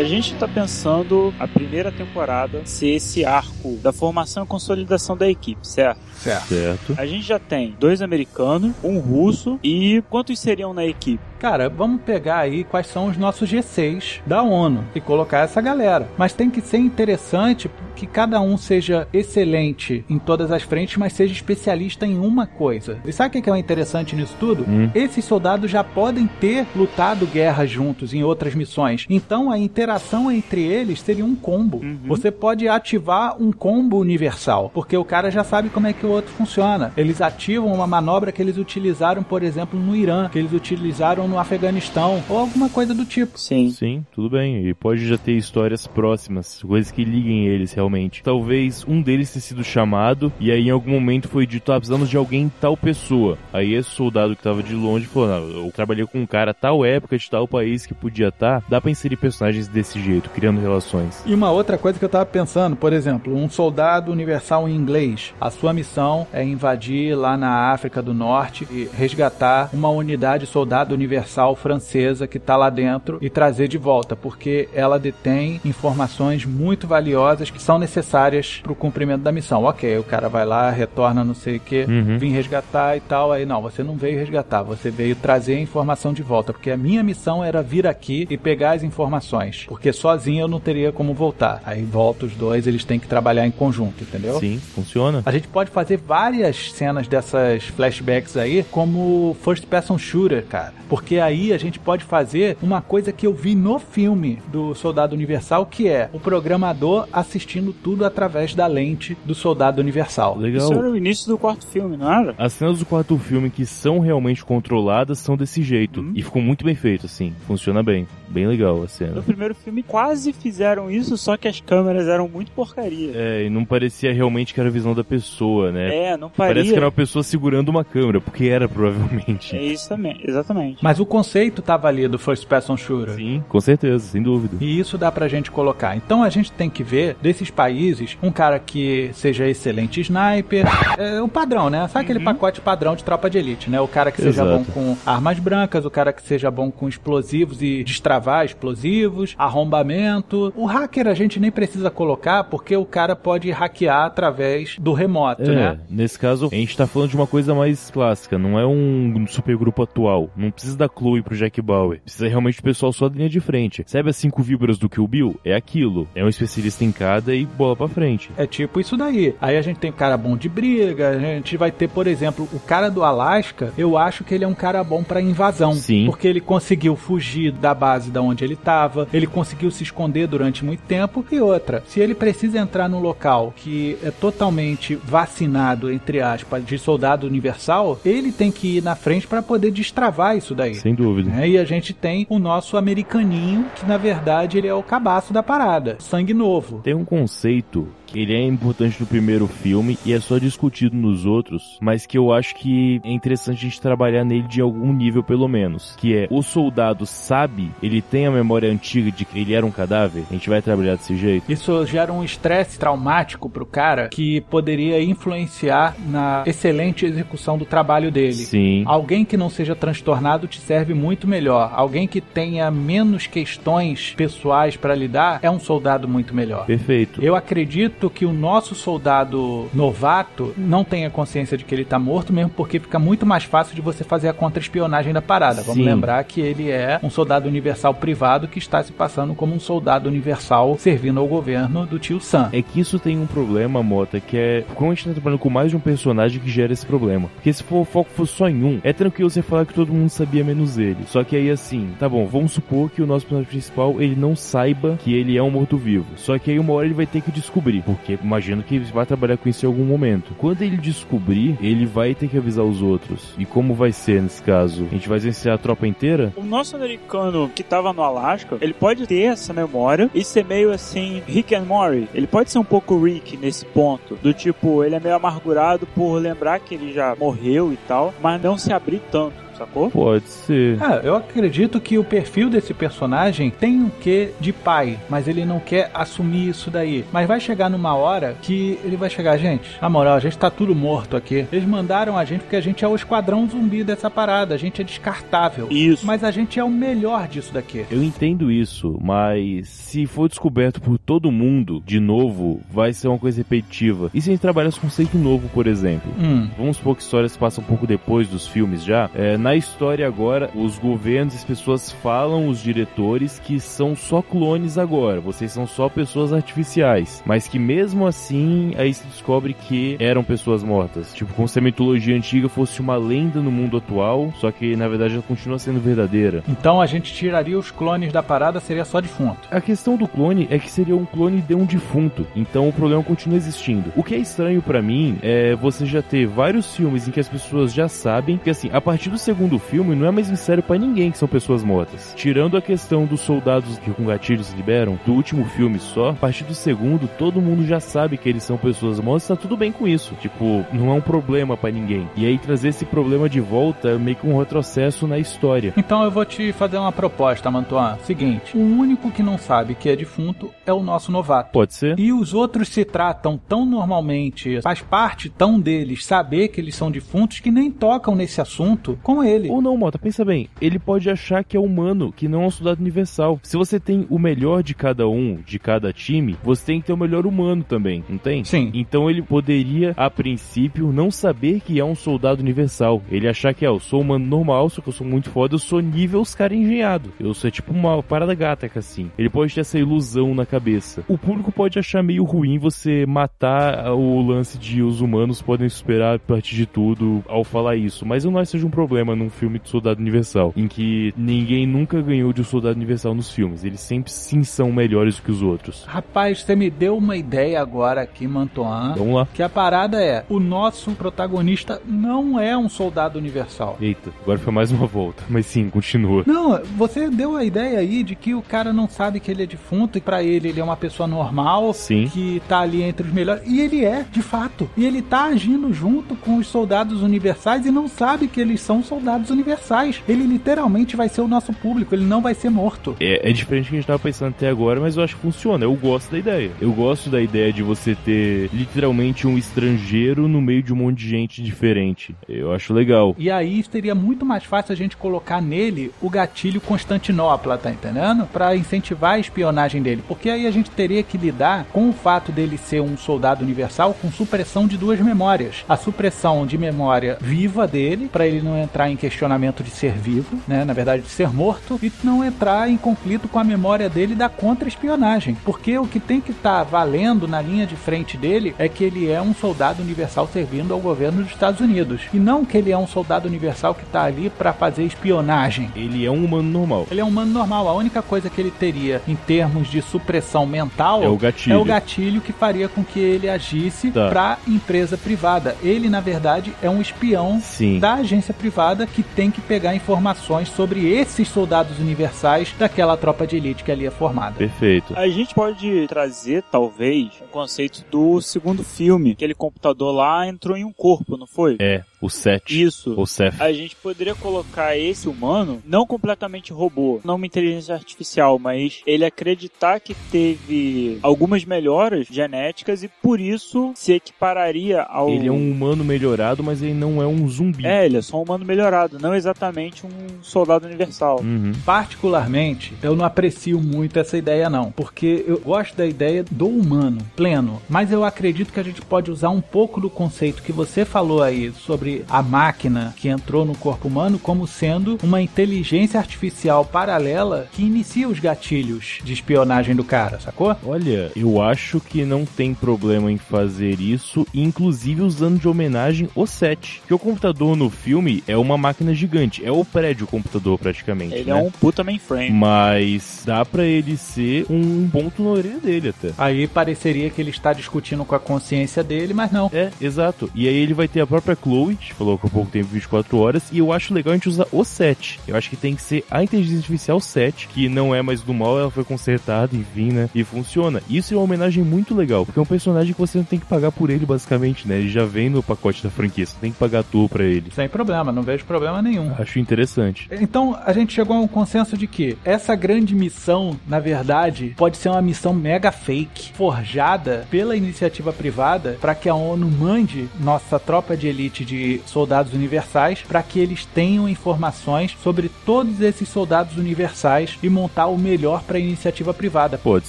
A gente tá pensando a primeira temporada ser esse arco da formação e consolidação da equipe, certo?
Certo.
Certo.
A gente já tem dois americanos, um russo e quantos seriam na equipe?
Cara, vamos pegar aí quais são os nossos G6 da ONU e colocar essa galera. Mas tem que ser interessante que cada um seja excelente em todas as frentes, mas seja especialista em uma coisa. E sabe o que é interessante nisso tudo?
Hum.
Esses soldados já podem ter lutado guerra juntos em outras missões. Então a interação entre eles seria um combo.
Uhum.
Você pode ativar um combo universal, porque o cara já sabe como é que o outro funciona. Eles ativam uma manobra que eles utilizaram, por exemplo, no Irã, que eles utilizaram no Afeganistão, ou alguma coisa do tipo.
Sim.
Sim, tudo bem. E pode já ter histórias próximas, coisas que liguem eles realmente. Talvez um deles tenha sido chamado e aí em algum momento foi dito, ah, precisamos de alguém tal pessoa. Aí esse soldado que tava de longe falou, não, eu trabalhei com um cara tal época de tal país que podia estar. Dá pra inserir personagens desse jeito, criando relações.
E uma outra coisa que eu tava pensando, por exemplo, um soldado universal em inglês. A sua missão é invadir lá na África do Norte e resgatar uma unidade soldado universal francesa que tá lá dentro e trazer de volta, porque ela detém informações muito valiosas que são necessárias pro cumprimento da missão. Ok, o cara vai lá, retorna não sei o que,
Uhum.
vim resgatar e tal. Aí não, você não veio resgatar, você veio trazer a informação de volta, porque a minha missão era vir aqui e pegar as informações, porque sozinho eu não teria como voltar. Aí volta os dois, eles têm que trabalhar em conjunto, entendeu?
Sim, funciona.
A gente pode fazer várias cenas dessas flashbacks aí como first person shooter, cara. Porque aí a gente pode fazer uma coisa que eu vi no filme do Soldado Universal, que é o programador assistindo tudo através da lente do Soldado Universal.
Legal.
Isso era o início do quarto filme, não era?
As cenas do quarto filme que são realmente controladas são desse jeito.
Uhum.
E ficou muito bem feito, assim. Funciona bem. Bem legal a cena.
No primeiro filme quase fizeram isso, só que as câmeras eram muito porcaria.
É, e não parecia realmente que era a visão da pessoa, né?
É, não parecia.
Parece que era uma pessoa segurando uma câmera, porque era provavelmente.
É isso também, exatamente.
Mas o conceito tava ali do first person shooter.
Sim, com certeza, sem dúvida.
E isso dá pra gente colocar. Então a gente tem que ver desses países um cara que seja excelente sniper. É o padrão, né? Sabe aquele pacote padrão de tropa de elite, né? O cara que seja
Exato.
bom com armas brancas, o cara que seja bom com explosivos e destravar explosivos, arrombamento. O hacker a gente nem precisa colocar porque o cara pode hackear através do remoto,
É,
né?
nesse caso, a gente tá falando de uma coisa mais clássica, não é um supergrupo atual. Não precisa da Chloe pro Jack Bauer. Precisa realmente o pessoal só da linha de frente. Sabe as cinco víboras do Kill Bill? É aquilo. É um especialista em cada e bola pra frente.
É tipo isso daí. Aí a gente tem cara bom de briga, a gente vai ter, por exemplo, o cara do Alasca, eu acho que ele é um cara bom pra invasão.
Sim.
Porque ele conseguiu fugir da base da onde ele tava, ele conseguiu se esconder durante muito tempo. E outra, se ele precisa entrar num local que é totalmente vacinado, entre aspas, de soldado universal, ele tem que ir na frente para poder destravar isso daí.
Sem dúvida.
É, e a gente tem o nosso americaninho, que na verdade ele é o cabaço da parada. Sangue novo.
Tem um conceito que ele é importante no primeiro filme e é só discutido nos outros, mas que eu acho que é interessante a gente trabalhar nele de algum nível pelo menos, que é o soldado sabe, ele tem a memória antiga de que ele era um cadáver, a gente vai trabalhar desse jeito.
Isso gera um estresse traumático pro cara que poderia influenciar na excelente execução do trabalho dele.
Sim.
Alguém que não seja transtornado te serve muito melhor. Alguém que tenha menos questões pessoais para lidar é um soldado muito melhor.
Perfeito.
Eu acredito que o nosso soldado novato não tenha consciência de que ele tá morto, mesmo porque fica muito mais fácil de você fazer a contra-espionagem da parada. Vamos
Sim.
lembrar que ele é um soldado universal privado que está se passando como um soldado universal servindo ao governo do tio Sam.
É que isso tem um problema, Mota, que é como a gente tá trabalhando com mais de um personagem que gera esse problema. Porque se for, o foco for só em um, é tranquilo você falar que todo mundo sabia menos ele. Só que aí assim, tá bom, vamos supor que o nosso personagem principal ele não saiba que ele é um morto-vivo. Só que aí uma hora ele vai ter que descobrir. Porque imagino que vai trabalhar com isso em algum momento. Quando ele descobrir, ele vai ter que avisar os outros. E como vai ser nesse caso? A gente vai vencer a tropa inteira?
O nosso americano que tava no Alasca, ele pode ter essa memória e ser meio assim, Rick and Morty. Ele pode ser um pouco Rick nesse ponto. Do tipo, ele é meio amargurado por lembrar que ele já morreu e tal, mas não se abrir tanto. Sacou?
Pode ser.
Ah, eu acredito que o perfil desse personagem tem um quê de pai, mas ele não quer assumir isso daí. Mas vai chegar numa hora que ele vai chegar, gente, na moral, a gente tá tudo morto aqui. Eles mandaram a gente porque a gente é o esquadrão zumbi dessa parada, a gente é descartável.
Isso.
Mas a gente é o melhor disso daqui.
Eu entendo isso, mas se for descoberto por todo mundo, de novo, vai ser uma coisa repetitiva. E se a gente trabalhar esse conceito novo, por exemplo?
Hum.
Vamos supor que histórias passam um pouco depois dos filmes já. É, na história agora, os governos e as pessoas falam, os diretores, que são só clones agora. Vocês são só pessoas artificiais. Mas que mesmo assim, aí se descobre que eram pessoas mortas. Tipo, como se a mitologia antiga fosse uma lenda no mundo atual, só que na verdade ela continua sendo verdadeira.
Então a gente tiraria os clones da parada, seria só defunto.
A questão do clone é que seria um clone de um defunto, então o problema continua existindo. O que é estranho pra mim é você já ter vários filmes em que as pessoas já sabem que assim, a partir do segundo filme não é mais mistério pra ninguém que são pessoas mortas. Tirando a questão dos soldados que com gatilhos se liberam, do último filme só, a partir do segundo todo mundo já sabe que eles são pessoas mortas, tá tudo bem com isso. Tipo, não é um problema pra ninguém. E aí trazer esse problema de volta é meio que um retrocesso na história.
Então eu vou te fazer uma proposta, Mantuan. Seguinte, o único que não sabe que é defunto é o nosso novato.
Pode ser?
E os outros se tratam tão normalmente, faz parte tão deles saber que eles são defuntos que nem tocam nesse assunto com
Ou não, Mota, pensa bem, ele pode achar que é humano, que não é um soldado universal. Se você tem o melhor de cada um, de cada time, você tem que ter o melhor humano também, não tem?
Sim.
Então ele poderia, a princípio, não saber que é um soldado universal. Ele achar que é, eu sou humano normal, só que eu sou muito foda, eu sou nível os caras engenhado. Eu sou tipo uma parada gata, que assim. Ele pode ter essa ilusão na cabeça. O público pode achar meio ruim você matar o lance de os humanos podem superar a partir de tudo ao falar isso, mas eu não acho que seja um problema num filme de Soldado Universal, em que ninguém nunca ganhou de um Soldado Universal nos filmes. Eles sempre sim são melhores que os outros.
Rapaz, você me deu uma ideia agora aqui, Mantuan.
Vamos lá.
Que a parada é: o nosso protagonista não é um soldado universal.
Eita, agora foi mais uma volta. Mas sim, continua.
Não, você deu a ideia aí de que o cara não sabe que ele é defunto e pra ele ele é uma pessoa normal,
Sim.
que tá ali entre os melhores. E ele é, de fato. E ele tá agindo junto com os soldados universais e não sabe que eles são soldados universais. Ele literalmente vai ser o nosso público, ele não vai ser morto.
É, é diferente do que a gente tava pensando até agora, mas eu acho que funciona. Eu gosto da ideia. Eu gosto da ideia de você ter literalmente um estrangeiro no meio de um monte de gente diferente. Eu acho legal.
E aí seria muito mais fácil a gente colocar nele o gatilho Constantinopla, tá entendendo? Pra incentivar a espionagem dele. Porque aí a gente teria que lidar com o fato dele ser um soldado universal com supressão de duas memórias. A supressão de memória viva dele, pra ele não entrar entrar em questionamento de ser vivo, né? Na verdade, de ser morto, e não entrar em conflito com a memória dele da contra-espionagem. Porque o que tem que estar tá valendo na linha de frente dele é que ele é um soldado universal servindo ao governo dos Estados Unidos. E não que ele é um soldado universal que está ali para fazer espionagem.
Ele é um humano normal.
Ele é um humano normal. A única coisa que ele teria em termos de supressão mental
é o gatilho,
é o gatilho que faria com que ele agisse tá. para empresa privada. Ele, na verdade, é um espião
Sim.
da agência privada que tem que pegar informações sobre esses soldados universais daquela tropa de elite que ali é formada.
Perfeito.
A gente pode trazer, talvez, um conceito do segundo filme. Aquele computador lá entrou em um corpo, não foi?
É, o Set.
Isso.
O Seth.
A gente poderia colocar esse humano, não completamente robô, não uma inteligência artificial, mas ele acreditar que teve algumas melhoras genéticas e por isso se equipararia ao.
Ele é um humano melhorado, mas ele não é um zumbi.
É, ele é só um humano melhorado, não exatamente um soldado universal.
Uhum.
Particularmente, eu não aprecio muito essa ideia, não, porque eu gosto da ideia do humano pleno, mas eu acredito que a gente pode usar um pouco do conceito que você falou aí sobre a máquina que entrou no corpo humano como sendo uma inteligência artificial paralela que inicia os gatilhos de espionagem do cara, sacou?
Olha, eu acho que não tem problema em fazer isso, inclusive usando de homenagem o set. Que o computador no filme é uma máquina gigante, é o prédio computador praticamente.
Ele
né?
é um puta mainframe.
Mas dá para ele ser um ponto na orelha dele até.
Aí pareceria que ele está discutindo com a consciência dele, mas não.
É, exato. E aí ele vai ter a própria Chloe, gente falou que há pouco tempo 24 horas, e eu acho legal a gente usar o set. Eu acho que tem que ser a inteligência artificial set, que não é mais do mal, ela foi consertada, enfim, né? E funciona. Isso é uma homenagem muito legal, porque é um personagem que você não tem que pagar por ele, basicamente, né? Ele já vem no pacote da franquia, você tem que pagar tudo pra ele.
Sem problema, não vejo problema nenhum.
Acho interessante.
Então a gente chegou a um consenso de que essa grande missão, na verdade, pode ser uma missão mega fake, forjada pela iniciativa privada para que a ONU mande nossa tropa de elite de soldados universais para que eles tenham informações sobre todos esses soldados universais e montar o melhor para a iniciativa privada.
Pode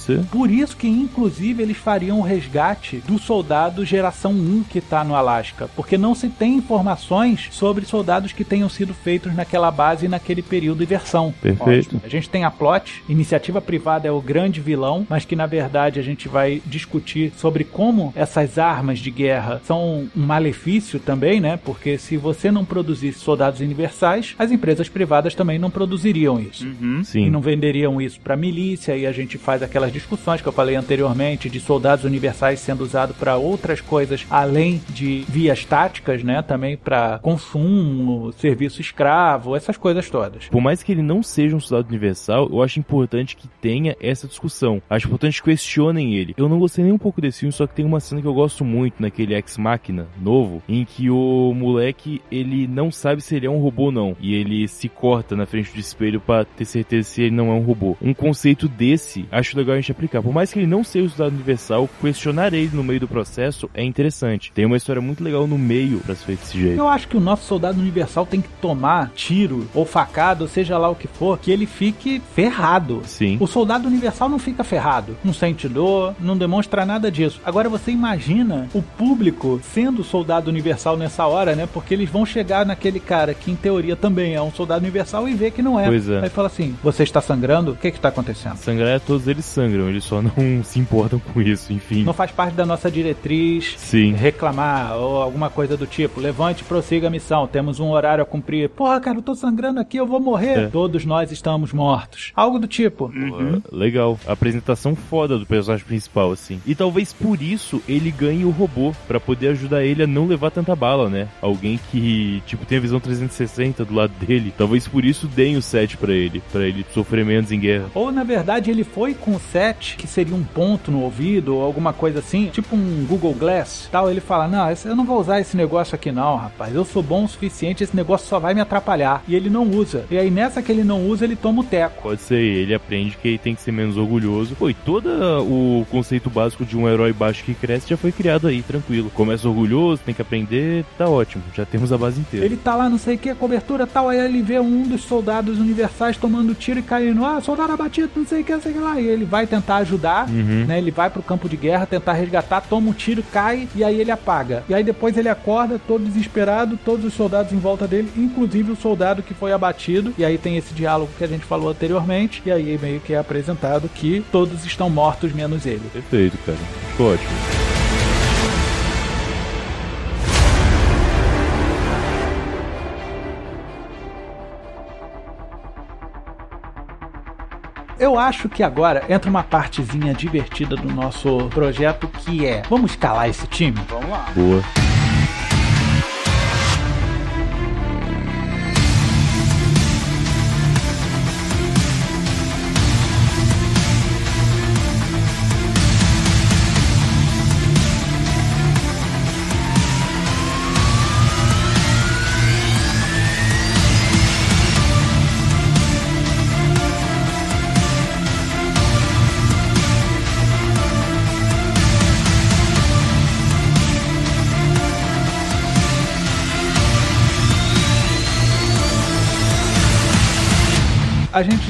ser.
Por isso que, inclusive, eles fariam o resgate do soldado geração 1 que está no Alasca, porque não se tem informações sobre soldados que tenham sido feitos naquela base naquele período de versão.
Perfeito.
A gente tem a plot, iniciativa privada é o grande vilão, mas que na verdade a gente vai discutir sobre como essas armas de guerra são um malefício também, né? Porque se você não produzisse soldados universais, as empresas privadas também não produziriam isso.
Uhum.
Sim.
E não venderiam isso para milícia, e a gente faz aquelas discussões que eu falei anteriormente de soldados universais sendo usado para outras coisas além de vias táticas, né? Também para consumo, serviço escravo, essas coisas todas.
Por mais que ele não seja um soldado universal, eu acho importante que tenha essa discussão. Acho importante que questionem ele. Eu não gostei nem um pouco desse filme, só que tem uma cena que eu gosto muito naquele Ex Machina novo, em que o moleque ele não sabe se ele é um robô ou não. E ele se corta na frente do espelho para ter certeza se ele não é um robô. Um conceito desse, acho legal a gente aplicar. Por mais que ele não seja o soldado universal, questionar ele no meio do processo é interessante. Tem uma história muito legal no meio pra se desse jeito.
Eu acho que o nosso soldado universal tem que tomar tiro ou facada, ou seja lá o que for, que ele fique ferrado.
Sim.
O soldado universal não fica ferrado, não sente dor, não demonstra nada disso. Agora você imagina o público sendo soldado universal nessa hora, né? Porque eles vão chegar naquele cara que em teoria também é um soldado universal e ver que não é.
Pois é.
Aí fala assim: você está sangrando? O que está acontecendo?
Sangrar, todos eles sangram, eles só não se importam com isso, enfim.
Não faz parte da nossa diretriz
Sim.
reclamar ou alguma coisa do tipo. Levante e prossiga a missão. Temos um horário a cumprir. Porra, cara, eu tô sangrando aqui, eu vou morrer.
É.
Todos nós estamos mortos. Algo do tipo.
Uhum.
Legal. Apresentação foda do personagem principal, assim. E talvez por isso ele ganhe o robô, pra poder ajudar ele a não levar tanta bala, né? Alguém que, tipo, tem a visão 360 do lado dele. Talvez por isso deem o set pra ele, pra ele sofrer menos em guerra.
Ou na verdade ele foi com o set, que seria um ponto no ouvido ou alguma coisa assim, tipo um Google Glass, tal. Ele fala: Não, eu não vou usar esse negócio aqui, não, rapaz. Eu sou bom o suficiente, esse negócio só vai me atrapalhar. E ele não usa. E aí nessa que ele não usa, ele toma o teco.
Pode ser, ele aprende que ele tem que ser menos orgulhoso. Pô, e todo o conceito básico de um herói baixo que cresce já foi criado aí, tranquilo. Começa orgulhoso, tem que aprender, tá ótimo. Ótimo, já temos a base inteira.
Ele tá lá, não sei o que, cobertura tal, aí ele vê um dos soldados universais tomando tiro e caindo. Ah, soldado abatido, não sei o que, não sei o que lá. E ele vai tentar ajudar,
Uhum.
né? Ele vai pro campo de guerra tentar resgatar, toma um tiro, cai e aí ele apaga. E aí depois ele acorda todo desesperado, todos os soldados em volta dele, inclusive o soldado que foi abatido. E aí tem esse diálogo que a gente falou anteriormente. E aí meio que é apresentado que todos estão mortos menos ele.
Perfeito, cara. Ficou ótimo.
Eu acho que agora entra uma partezinha divertida do nosso projeto que é: vamos escalar esse time?
Vamos lá.
Boa.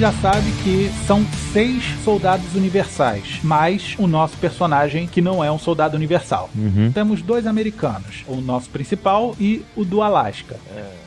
Já sabe que são seis soldados universais, mais o nosso personagem que não é um soldado universal.
Uhum.
Temos dois americanos, o nosso principal e o do Alasca.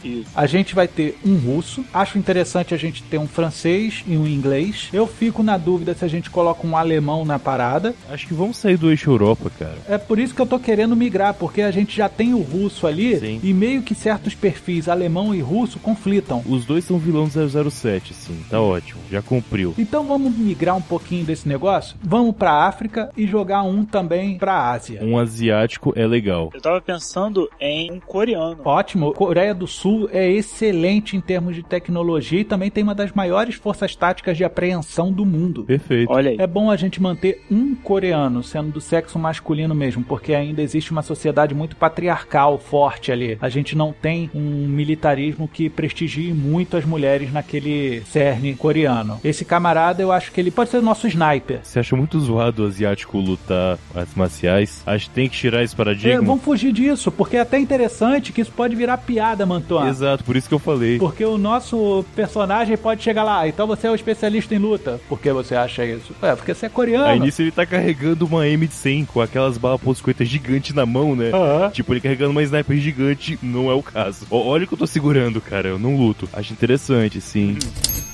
Isso.
A gente vai ter um russo. Acho interessante a gente ter um francês e um inglês. Eu fico na dúvida se a gente coloca um alemão na parada.
Acho que vamos sair do eixo Europa, cara.
É por isso que eu tô querendo migrar, porque a gente já tem o russo ali
Sim.
e meio que certos perfis alemão e russo conflitam.
Os dois são vilão do 007, sim. Tá ótimo. Já cumpriu.
Então vamos migrar um pouquinho desse negócio? Vamos pra África e jogar um também pra Ásia.
Um asiático é legal.
Eu tava pensando em um coreano.
Ótimo, Coreia do Sul é excelente em termos de tecnologia e também tem uma das maiores forças táticas de apreensão do mundo.
Perfeito.
Olha aí.
É bom a gente manter um coreano, sendo do sexo masculino mesmo, porque ainda existe uma sociedade muito patriarcal forte ali. A gente não tem um militarismo que prestigie muito as mulheres naquele cerne coreano. Esse camarada, eu acho que ele pode ser o nosso sniper.
Você acha muito zoado o asiático lutar artes marciais? Acho que tem que tirar esse
É,
paradigma.
vamos fugir disso, porque é até interessante que isso pode virar piada, Mantuan.
Exato, por isso que eu falei.
Porque o nosso personagem pode chegar lá, "Ah, então você é o especialista em luta. Por que você acha isso? É, porque você é coreano.
Aí nisso ele tá carregando uma M100 com aquelas balas poscoitas gigantes na mão, né?
Aham.
Tipo, ele carregando uma sniper gigante, não é o caso. Olha o que eu tô segurando, cara, eu não luto. Acho interessante, sim.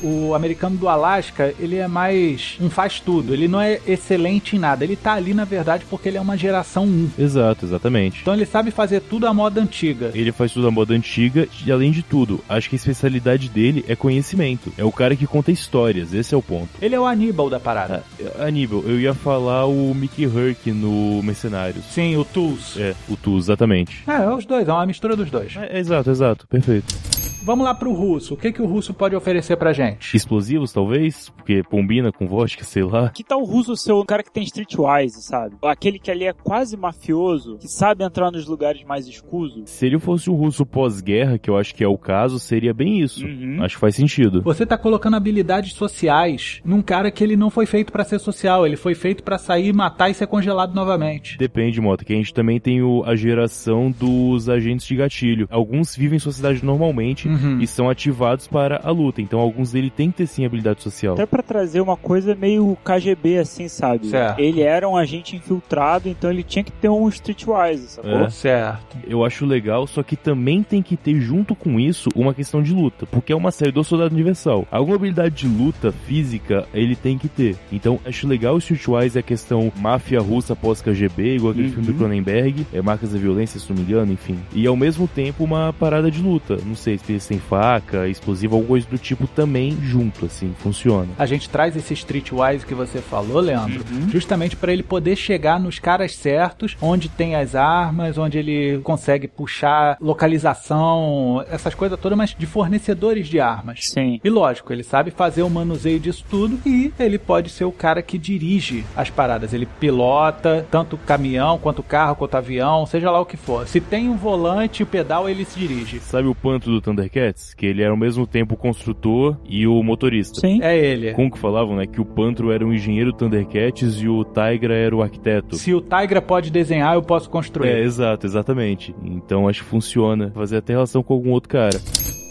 O americano do Alasca, ele é mais um faz tudo. Ele não é excelente em nada. Ele tá ali, na verdade, porque ele é uma geração 1.
Exato, exatamente.
Então ele sabe fazer tudo à moda antiga.
Ele faz tudo à moda antiga e, além de tudo, acho que a especialidade dele é conhecimento. É o cara que conta histórias, esse é o ponto.
Ele é o Aníbal da parada.
Ah, Aníbal, eu ia falar o Mickey Herc no Mercenários.
Sim, o Tools.
É, o Tu, exatamente.
É, é os dois, é uma mistura dos dois.
É, exato, exato, perfeito.
Vamos lá pro russo. O que, que o russo pode oferecer pra gente?
Explosivos, talvez, porque combina com vodka, sei lá.
Que tal o russo ser o cara que tem streetwise, sabe? Aquele que ali é quase mafioso, que sabe entrar nos lugares mais escusos.
Se ele fosse um russo pós-guerra, que eu acho que é o caso, seria bem isso.
Uhum.
Acho que faz sentido.
Você tá colocando habilidades sociais num cara que ele não foi feito pra ser social, ele foi feito pra sair, matar e ser congelado novamente.
Depende, Mota, que a gente também tem o- a geração dos agentes de gatilho. Alguns vivem em sociedade normalmente
Uhum.
e são ativados para a luta. Então alguns dele têm que ter sim habilidade social.
Até pra trazer uma coisa meio KGB, assim, sabe?
Certo.
Ele era um agente infiltrado, então ele tinha que ter um streetwise, sacou?
É.
Certo.
Eu acho legal, só que também tem que ter junto com isso uma questão de luta, porque é uma série do Soldado Universal. Alguma habilidade de luta física ele tem que ter. Então acho legal o Streetwise a questão máfia russa pós-KGB, igual aquele
Uhum.
filme do Cronenberg, é Marcas da Violência, se não me engano, enfim. E ao mesmo tempo uma parada de luta. Não sei se sem faca, explosivo, alguma coisa do tipo também junto, assim, funciona.
A gente traz esse streetwise que você falou, Leandro,
Uhum.
justamente pra ele poder chegar nos caras certos, onde tem as armas, onde ele consegue puxar localização, essas coisas todas, mas de fornecedores de armas.
Sim.
E lógico, ele sabe fazer o manuseio disso tudo e ele pode ser o cara que dirige as paradas. Ele pilota tanto caminhão, quanto carro, quanto avião, seja lá o que for. Se tem um volante e o pedal, ele se dirige.
Sabe o panto do Thundercat? Thundercats, que ele era ao mesmo tempo o construtor e o motorista.
Sim.
É ele.
Como que falavam, né? Que o Pantro era um engenheiro Thundercats e o Tigra era o arquiteto.
Se o Tigra pode desenhar, eu posso construir.
É, exato, exatamente. Então acho que funciona. Fazer até relação com algum outro cara.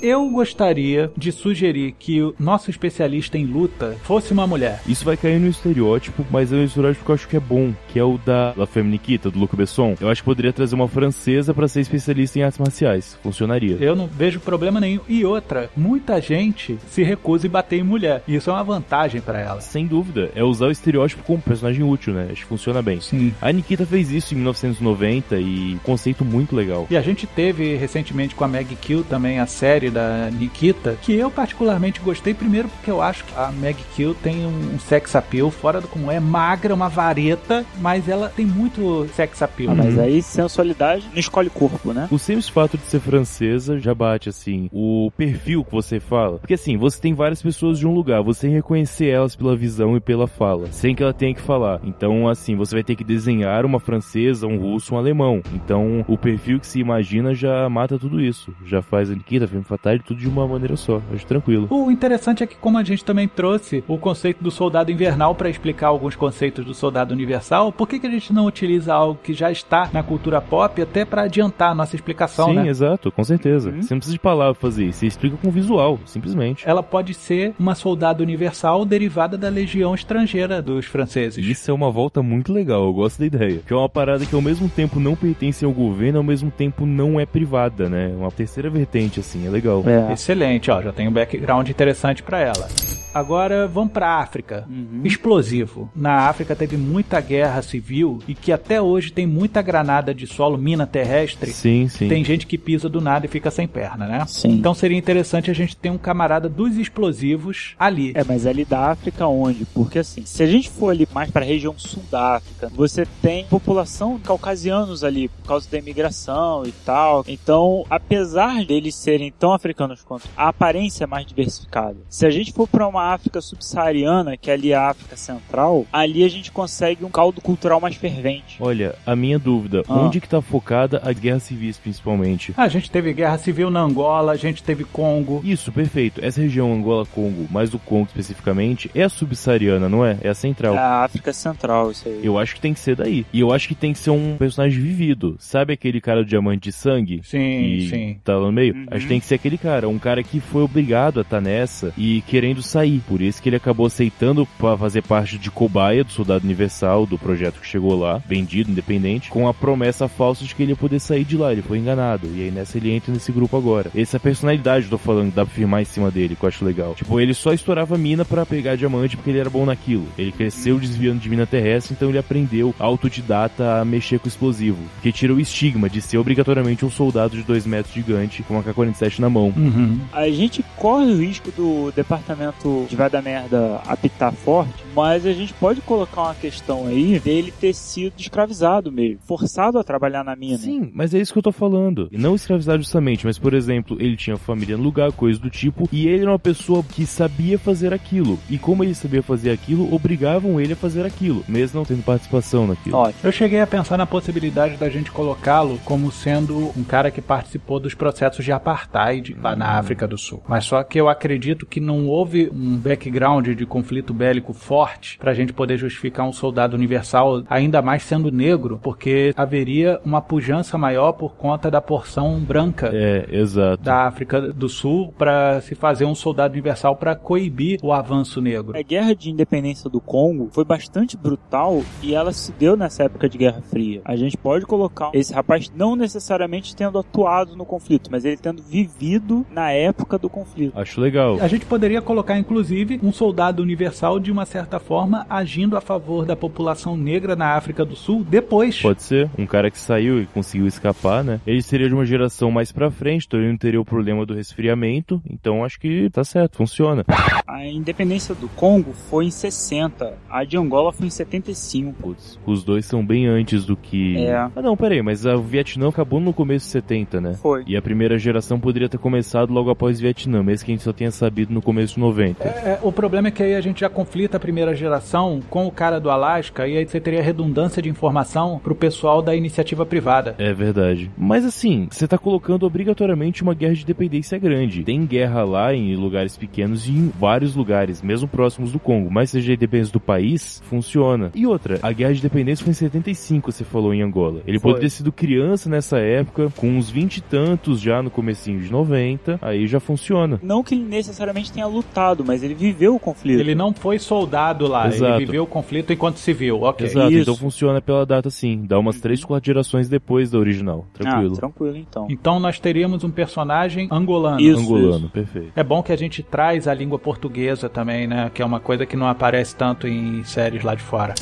Eu gostaria de sugerir que o nosso especialista em luta fosse uma mulher.
Isso vai cair no estereótipo, mas é um estereótipo que eu acho que é bom, que é o da La Femme Nikita, do Luc Besson. Eu acho que poderia trazer uma francesa pra ser especialista em artes marciais. Funcionaria.
Eu não vejo problema nenhum. E outra, muita gente se recusa em bater em mulher. E isso é uma vantagem pra ela.
Sem dúvida, é usar o estereótipo como personagem útil, né? Acho que funciona bem.
Sim.
A Nikita fez isso em 1990 e conceito muito legal.
E a gente teve recentemente com a Meg Kill também a série da Nikita, que eu particularmente gostei, primeiro porque eu acho que a Meg Kill tem um sex appeal fora do comum. É magra, uma vareta, mas ela tem muito sex appeal.
Ah, mas aí sensualidade não escolhe corpo, né?
O simples fato de ser francesa já bate, assim, o perfil que você fala. Porque, assim, você tem várias pessoas de um lugar, você reconhecer elas pela visão e pela fala, sem que ela tenha que falar. Então, assim, você vai ter que desenhar uma francesa, um russo, um alemão. Então, o perfil que se imagina já mata tudo isso. Já faz a Nikita, Femme Fatale, tudo de uma maneira só. Acho tranquilo.
O interessante é que, como a gente também trouxe o conceito do soldado invernal para explicar alguns conceitos do soldado universal, por que, que a gente não utiliza algo que já está na cultura pop até para adiantar a nossa explicação,
Sim,
né?
exato, com certeza.
Uhum.
Você não precisa de palavra fazer isso, você explica com visual, simplesmente.
Ela pode ser uma soldado universal derivada da legião estrangeira dos franceses.
Isso é uma volta muito legal, eu gosto da ideia. Que é uma parada que ao mesmo tempo não pertence ao governo, ao mesmo tempo não é privada, né? Uma terceira vertente, assim, é legal.
É.
Excelente, ó, já tem um background interessante para ela. Agora vamos para África.
Uhum.
Explosivo. Na África teve muita guerra civil e que até hoje tem muita granada de solo, mina terrestre.
Sim, sim.
Tem gente que pisa do nada e fica sem perna, né?
Sim.
Então seria interessante a gente ter um camarada dos explosivos ali.
É, mas ali da África onde? Porque assim, se a gente for ali mais para a região sul da África, você tem população de caucasianos ali por causa da imigração e tal. Então, apesar deles serem tão africanos quanto a aparência é mais diversificada. Se a gente for para uma África subsaariana, que é ali a África Central, ali a gente consegue um caldo cultural mais fervente.
Olha, a minha dúvida,
Ah.
onde que tá focada a guerra civis, principalmente?
A gente teve guerra civil na Angola, a gente teve Congo.
Isso, perfeito. Essa região Angola-Congo, mais o Congo especificamente, é a subsaariana, não é? É a central.
É a África Central, isso aí.
Eu acho que tem que ser daí. E eu acho que tem que ser um personagem vivido. Sabe aquele cara do diamante de sangue?
Sim, sim.
tá lá no meio?
Uhum.
Acho que tem que ser aquele cara. Um cara que foi obrigado a estar nessa e querendo sair. Por isso que ele acabou aceitando pra fazer parte de cobaia do Soldado Universal, do projeto que chegou lá, vendido, independente, com a promessa falsa de que ele ia poder sair de lá. Ele foi enganado. E aí nessa ele entra nesse grupo agora. Essa é a personalidade, eu tô falando, dá pra firmar em cima dele, que eu acho legal. Tipo, ele só estourava mina pra pegar diamante porque ele era bom naquilo. Ele cresceu desviando de mina terrestre, então ele aprendeu autodidata a mexer com explosivo. Que tira o estigma de ser obrigatoriamente um soldado de 2 metros gigante com uma K-47 na mão.
Uhum.
A gente corre o risco do departamento de vai da merda apitar forte, mas a gente pode colocar uma questão aí dele ter sido escravizado mesmo, forçado a trabalhar na mina.
Sim, mas é isso que eu tô falando. E não escravizado justamente, mas por exemplo, ele tinha família no lugar, coisa do tipo, e ele era uma pessoa que sabia fazer aquilo. E como ele sabia fazer aquilo, obrigavam ele a fazer aquilo, mesmo não tendo participação naquilo.
Ótimo.
Eu cheguei a pensar na possibilidade da gente colocá-lo como sendo um cara que participou dos processos de apartheid lá na África do Sul. Mas só que eu acredito que não houve um background de conflito bélico forte pra gente poder justificar um soldado universal, ainda mais sendo negro, porque haveria uma pujança maior por conta da porção branca
É, exato.
da África do Sul para se fazer um soldado universal para coibir o avanço negro.
A guerra de independência do Congo foi bastante brutal e ela se deu nessa época de Guerra Fria. A gente pode colocar esse rapaz não necessariamente tendo atuado no conflito, mas ele tendo vivido na época do conflito.
Acho legal.
A gente poderia colocar, inclusive, um soldado universal de uma certa forma agindo a favor da população negra na África do Sul depois.
Pode ser, um cara que saiu e conseguiu escapar, né? Ele seria de uma geração mais pra frente, então ele não teria o problema do resfriamento, então acho que tá certo, funciona.
A independência do Congo foi em 60, a de Angola foi em 75.
Putz, os dois são bem antes do que.
É.
Ah, não, peraí, mas o Vietnã acabou no começo de 70, né?
Foi.
E a primeira geração poderia ter começado logo após o Vietnã, mesmo que a gente só tenha sabido no começo de 90.
É, o problema é que aí a gente já conflita a primeira geração com o cara do Alasca e aí você teria redundância de informação pro pessoal da iniciativa privada.
É verdade. Mas assim, você tá colocando obrigatoriamente uma guerra de dependência grande. Tem guerra lá em lugares pequenos e em vários lugares, mesmo próximos do Congo. Mas seja dependência do país, funciona. E outra, a guerra de dependência foi em 75, você falou em Angola. Ele
Foi.
pode ter sido criança nessa época, com uns 20 e tantos já no comecinho de 90, aí já funciona.
Não que ele necessariamente tenha lutado, mas ele viveu o conflito.
Ele não foi soldado lá,
Exato.
ele viveu o conflito enquanto civil, ok.
Exato,
Isso.
então funciona pela data sim. Dá umas 3, 4 gerações depois da original. Tranquilo.
Ah, tranquilo então.
Então nós teríamos um personagem angolano.
Isso.
Angolano, perfeito.
É bom que a gente traz a língua portuguesa também, né? Que é uma coisa que não aparece tanto em séries lá de fora.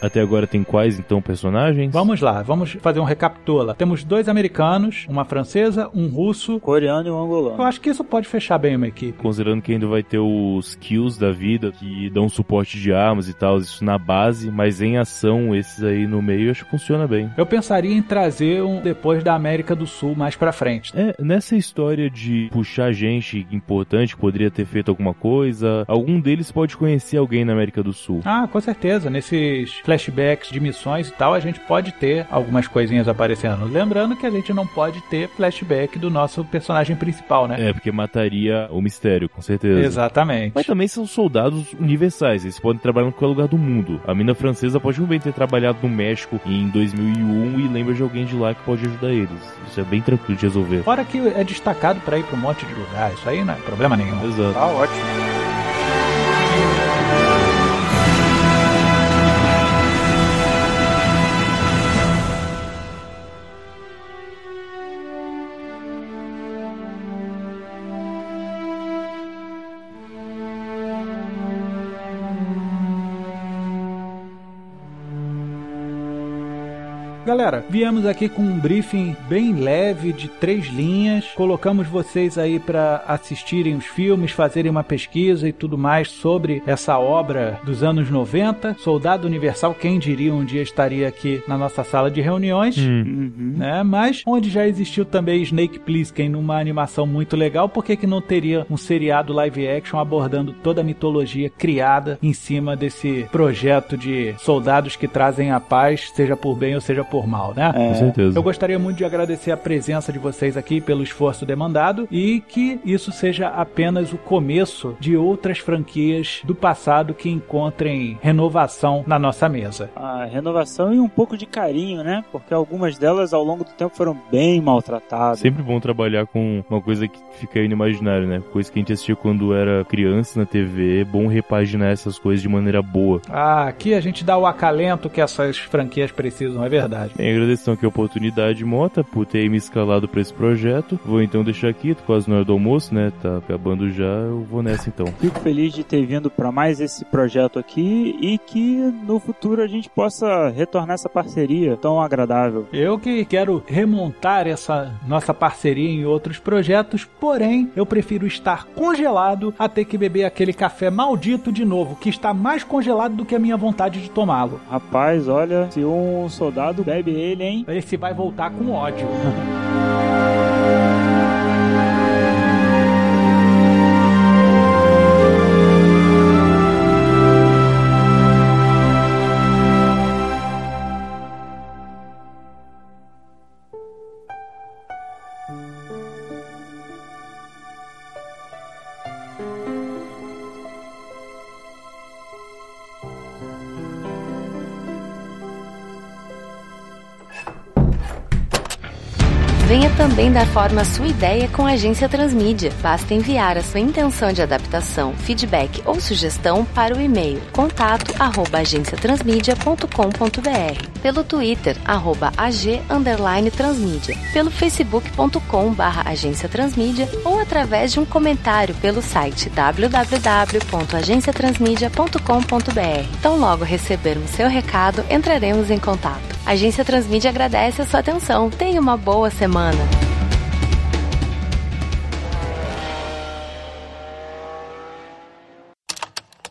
Até agora tem quais então personagens?
Vamos lá, vamos fazer um recapitula. Temos dois americanos, uma francesa, um russo.
Coreano e
Eu
angolano.
acho que isso pode fechar bem uma equipe.
Considerando que ainda vai ter os kills da vida, que dão suporte de armas e tal, isso na base, mas em ação, esses aí no meio, acho que funciona bem.
Eu pensaria em trazer um depois da América do Sul mais pra frente.
É, nessa história de puxar gente importante que poderia ter feito alguma coisa, algum deles pode conhecer alguém na América do Sul.
Ah, com certeza. Nesses flashbacks de missões e tal, a gente pode ter algumas coisinhas aparecendo. Lembrando que a gente não pode ter flashback do nosso personagem principal, né?
É, porque mataria o mistério, com certeza.
Exatamente.
Mas também são soldados universais, eles podem trabalhar em qualquer lugar do mundo. A mina francesa pode muito bem ter trabalhado no México em 2001 e lembra de alguém de lá que pode ajudar eles. Isso é bem tranquilo de resolver.
Fora que é destacado pra ir pra um monte de lugar. Isso aí não é problema nenhum.
Exato.
Tá ótimo.
Galera, viemos aqui com um briefing bem leve de três linhas. Colocamos vocês aí para assistirem os filmes, fazerem uma pesquisa e tudo mais sobre essa obra dos anos 90. Soldado Universal, quem diria um dia estaria aqui na nossa sala de reuniões.
Hum.
Uhum.
Né? Mas onde já existiu também Snake Plissken numa animação muito legal, por que, que não teria um seriado live action abordando toda a mitologia criada em cima desse projeto de soldados que trazem a paz, seja por bem ou seja por né?
Com certeza.
Eu gostaria muito de agradecer a presença de vocês aqui pelo esforço demandado e que isso seja apenas o começo de outras franquias do passado que encontrem renovação na nossa mesa.
A renovação e um pouco de carinho, né? Porque algumas delas ao longo do tempo foram bem maltratadas.
Sempre bom trabalhar com uma coisa que fica imaginário, né? Coisa que a gente assistia quando era criança na TV. É bom repaginar essas coisas de maneira boa.
Ah, aqui a gente dá o acalento que essas franquias precisam, é verdade.
Bem, agradeço então aqui a oportunidade, Mota, por ter me escalado pra esse projeto. Vou então deixar aqui, tô quase na hora do almoço, né? Tá acabando já, eu vou nessa então.
Fico feliz de ter vindo para mais esse projeto aqui e que no futuro a gente possa retornar essa parceria tão agradável.
Eu que quero remontar essa nossa parceria em outros projetos, porém eu prefiro estar congelado a ter que beber aquele café maldito de novo, que está mais congelado do que a minha vontade de tomá-lo.
Rapaz, olha, se um soldado bebe ele, hein?
Esse vai voltar com ódio.
também dar forma sua ideia com a Agência Transmídia. Basta enviar a sua intenção de adaptação, feedback ou sugestão para o e-mail contato@agenciatransmedia.com.br, pelo Twitter arroba pelo facebook.com barra agência transmídia ou através de um comentário pelo site www.agenciatransmedia.com.br. Tão logo recebermos seu recado, entraremos em contato. A Agência Transmídia agradece a sua atenção. Tenha uma boa semana.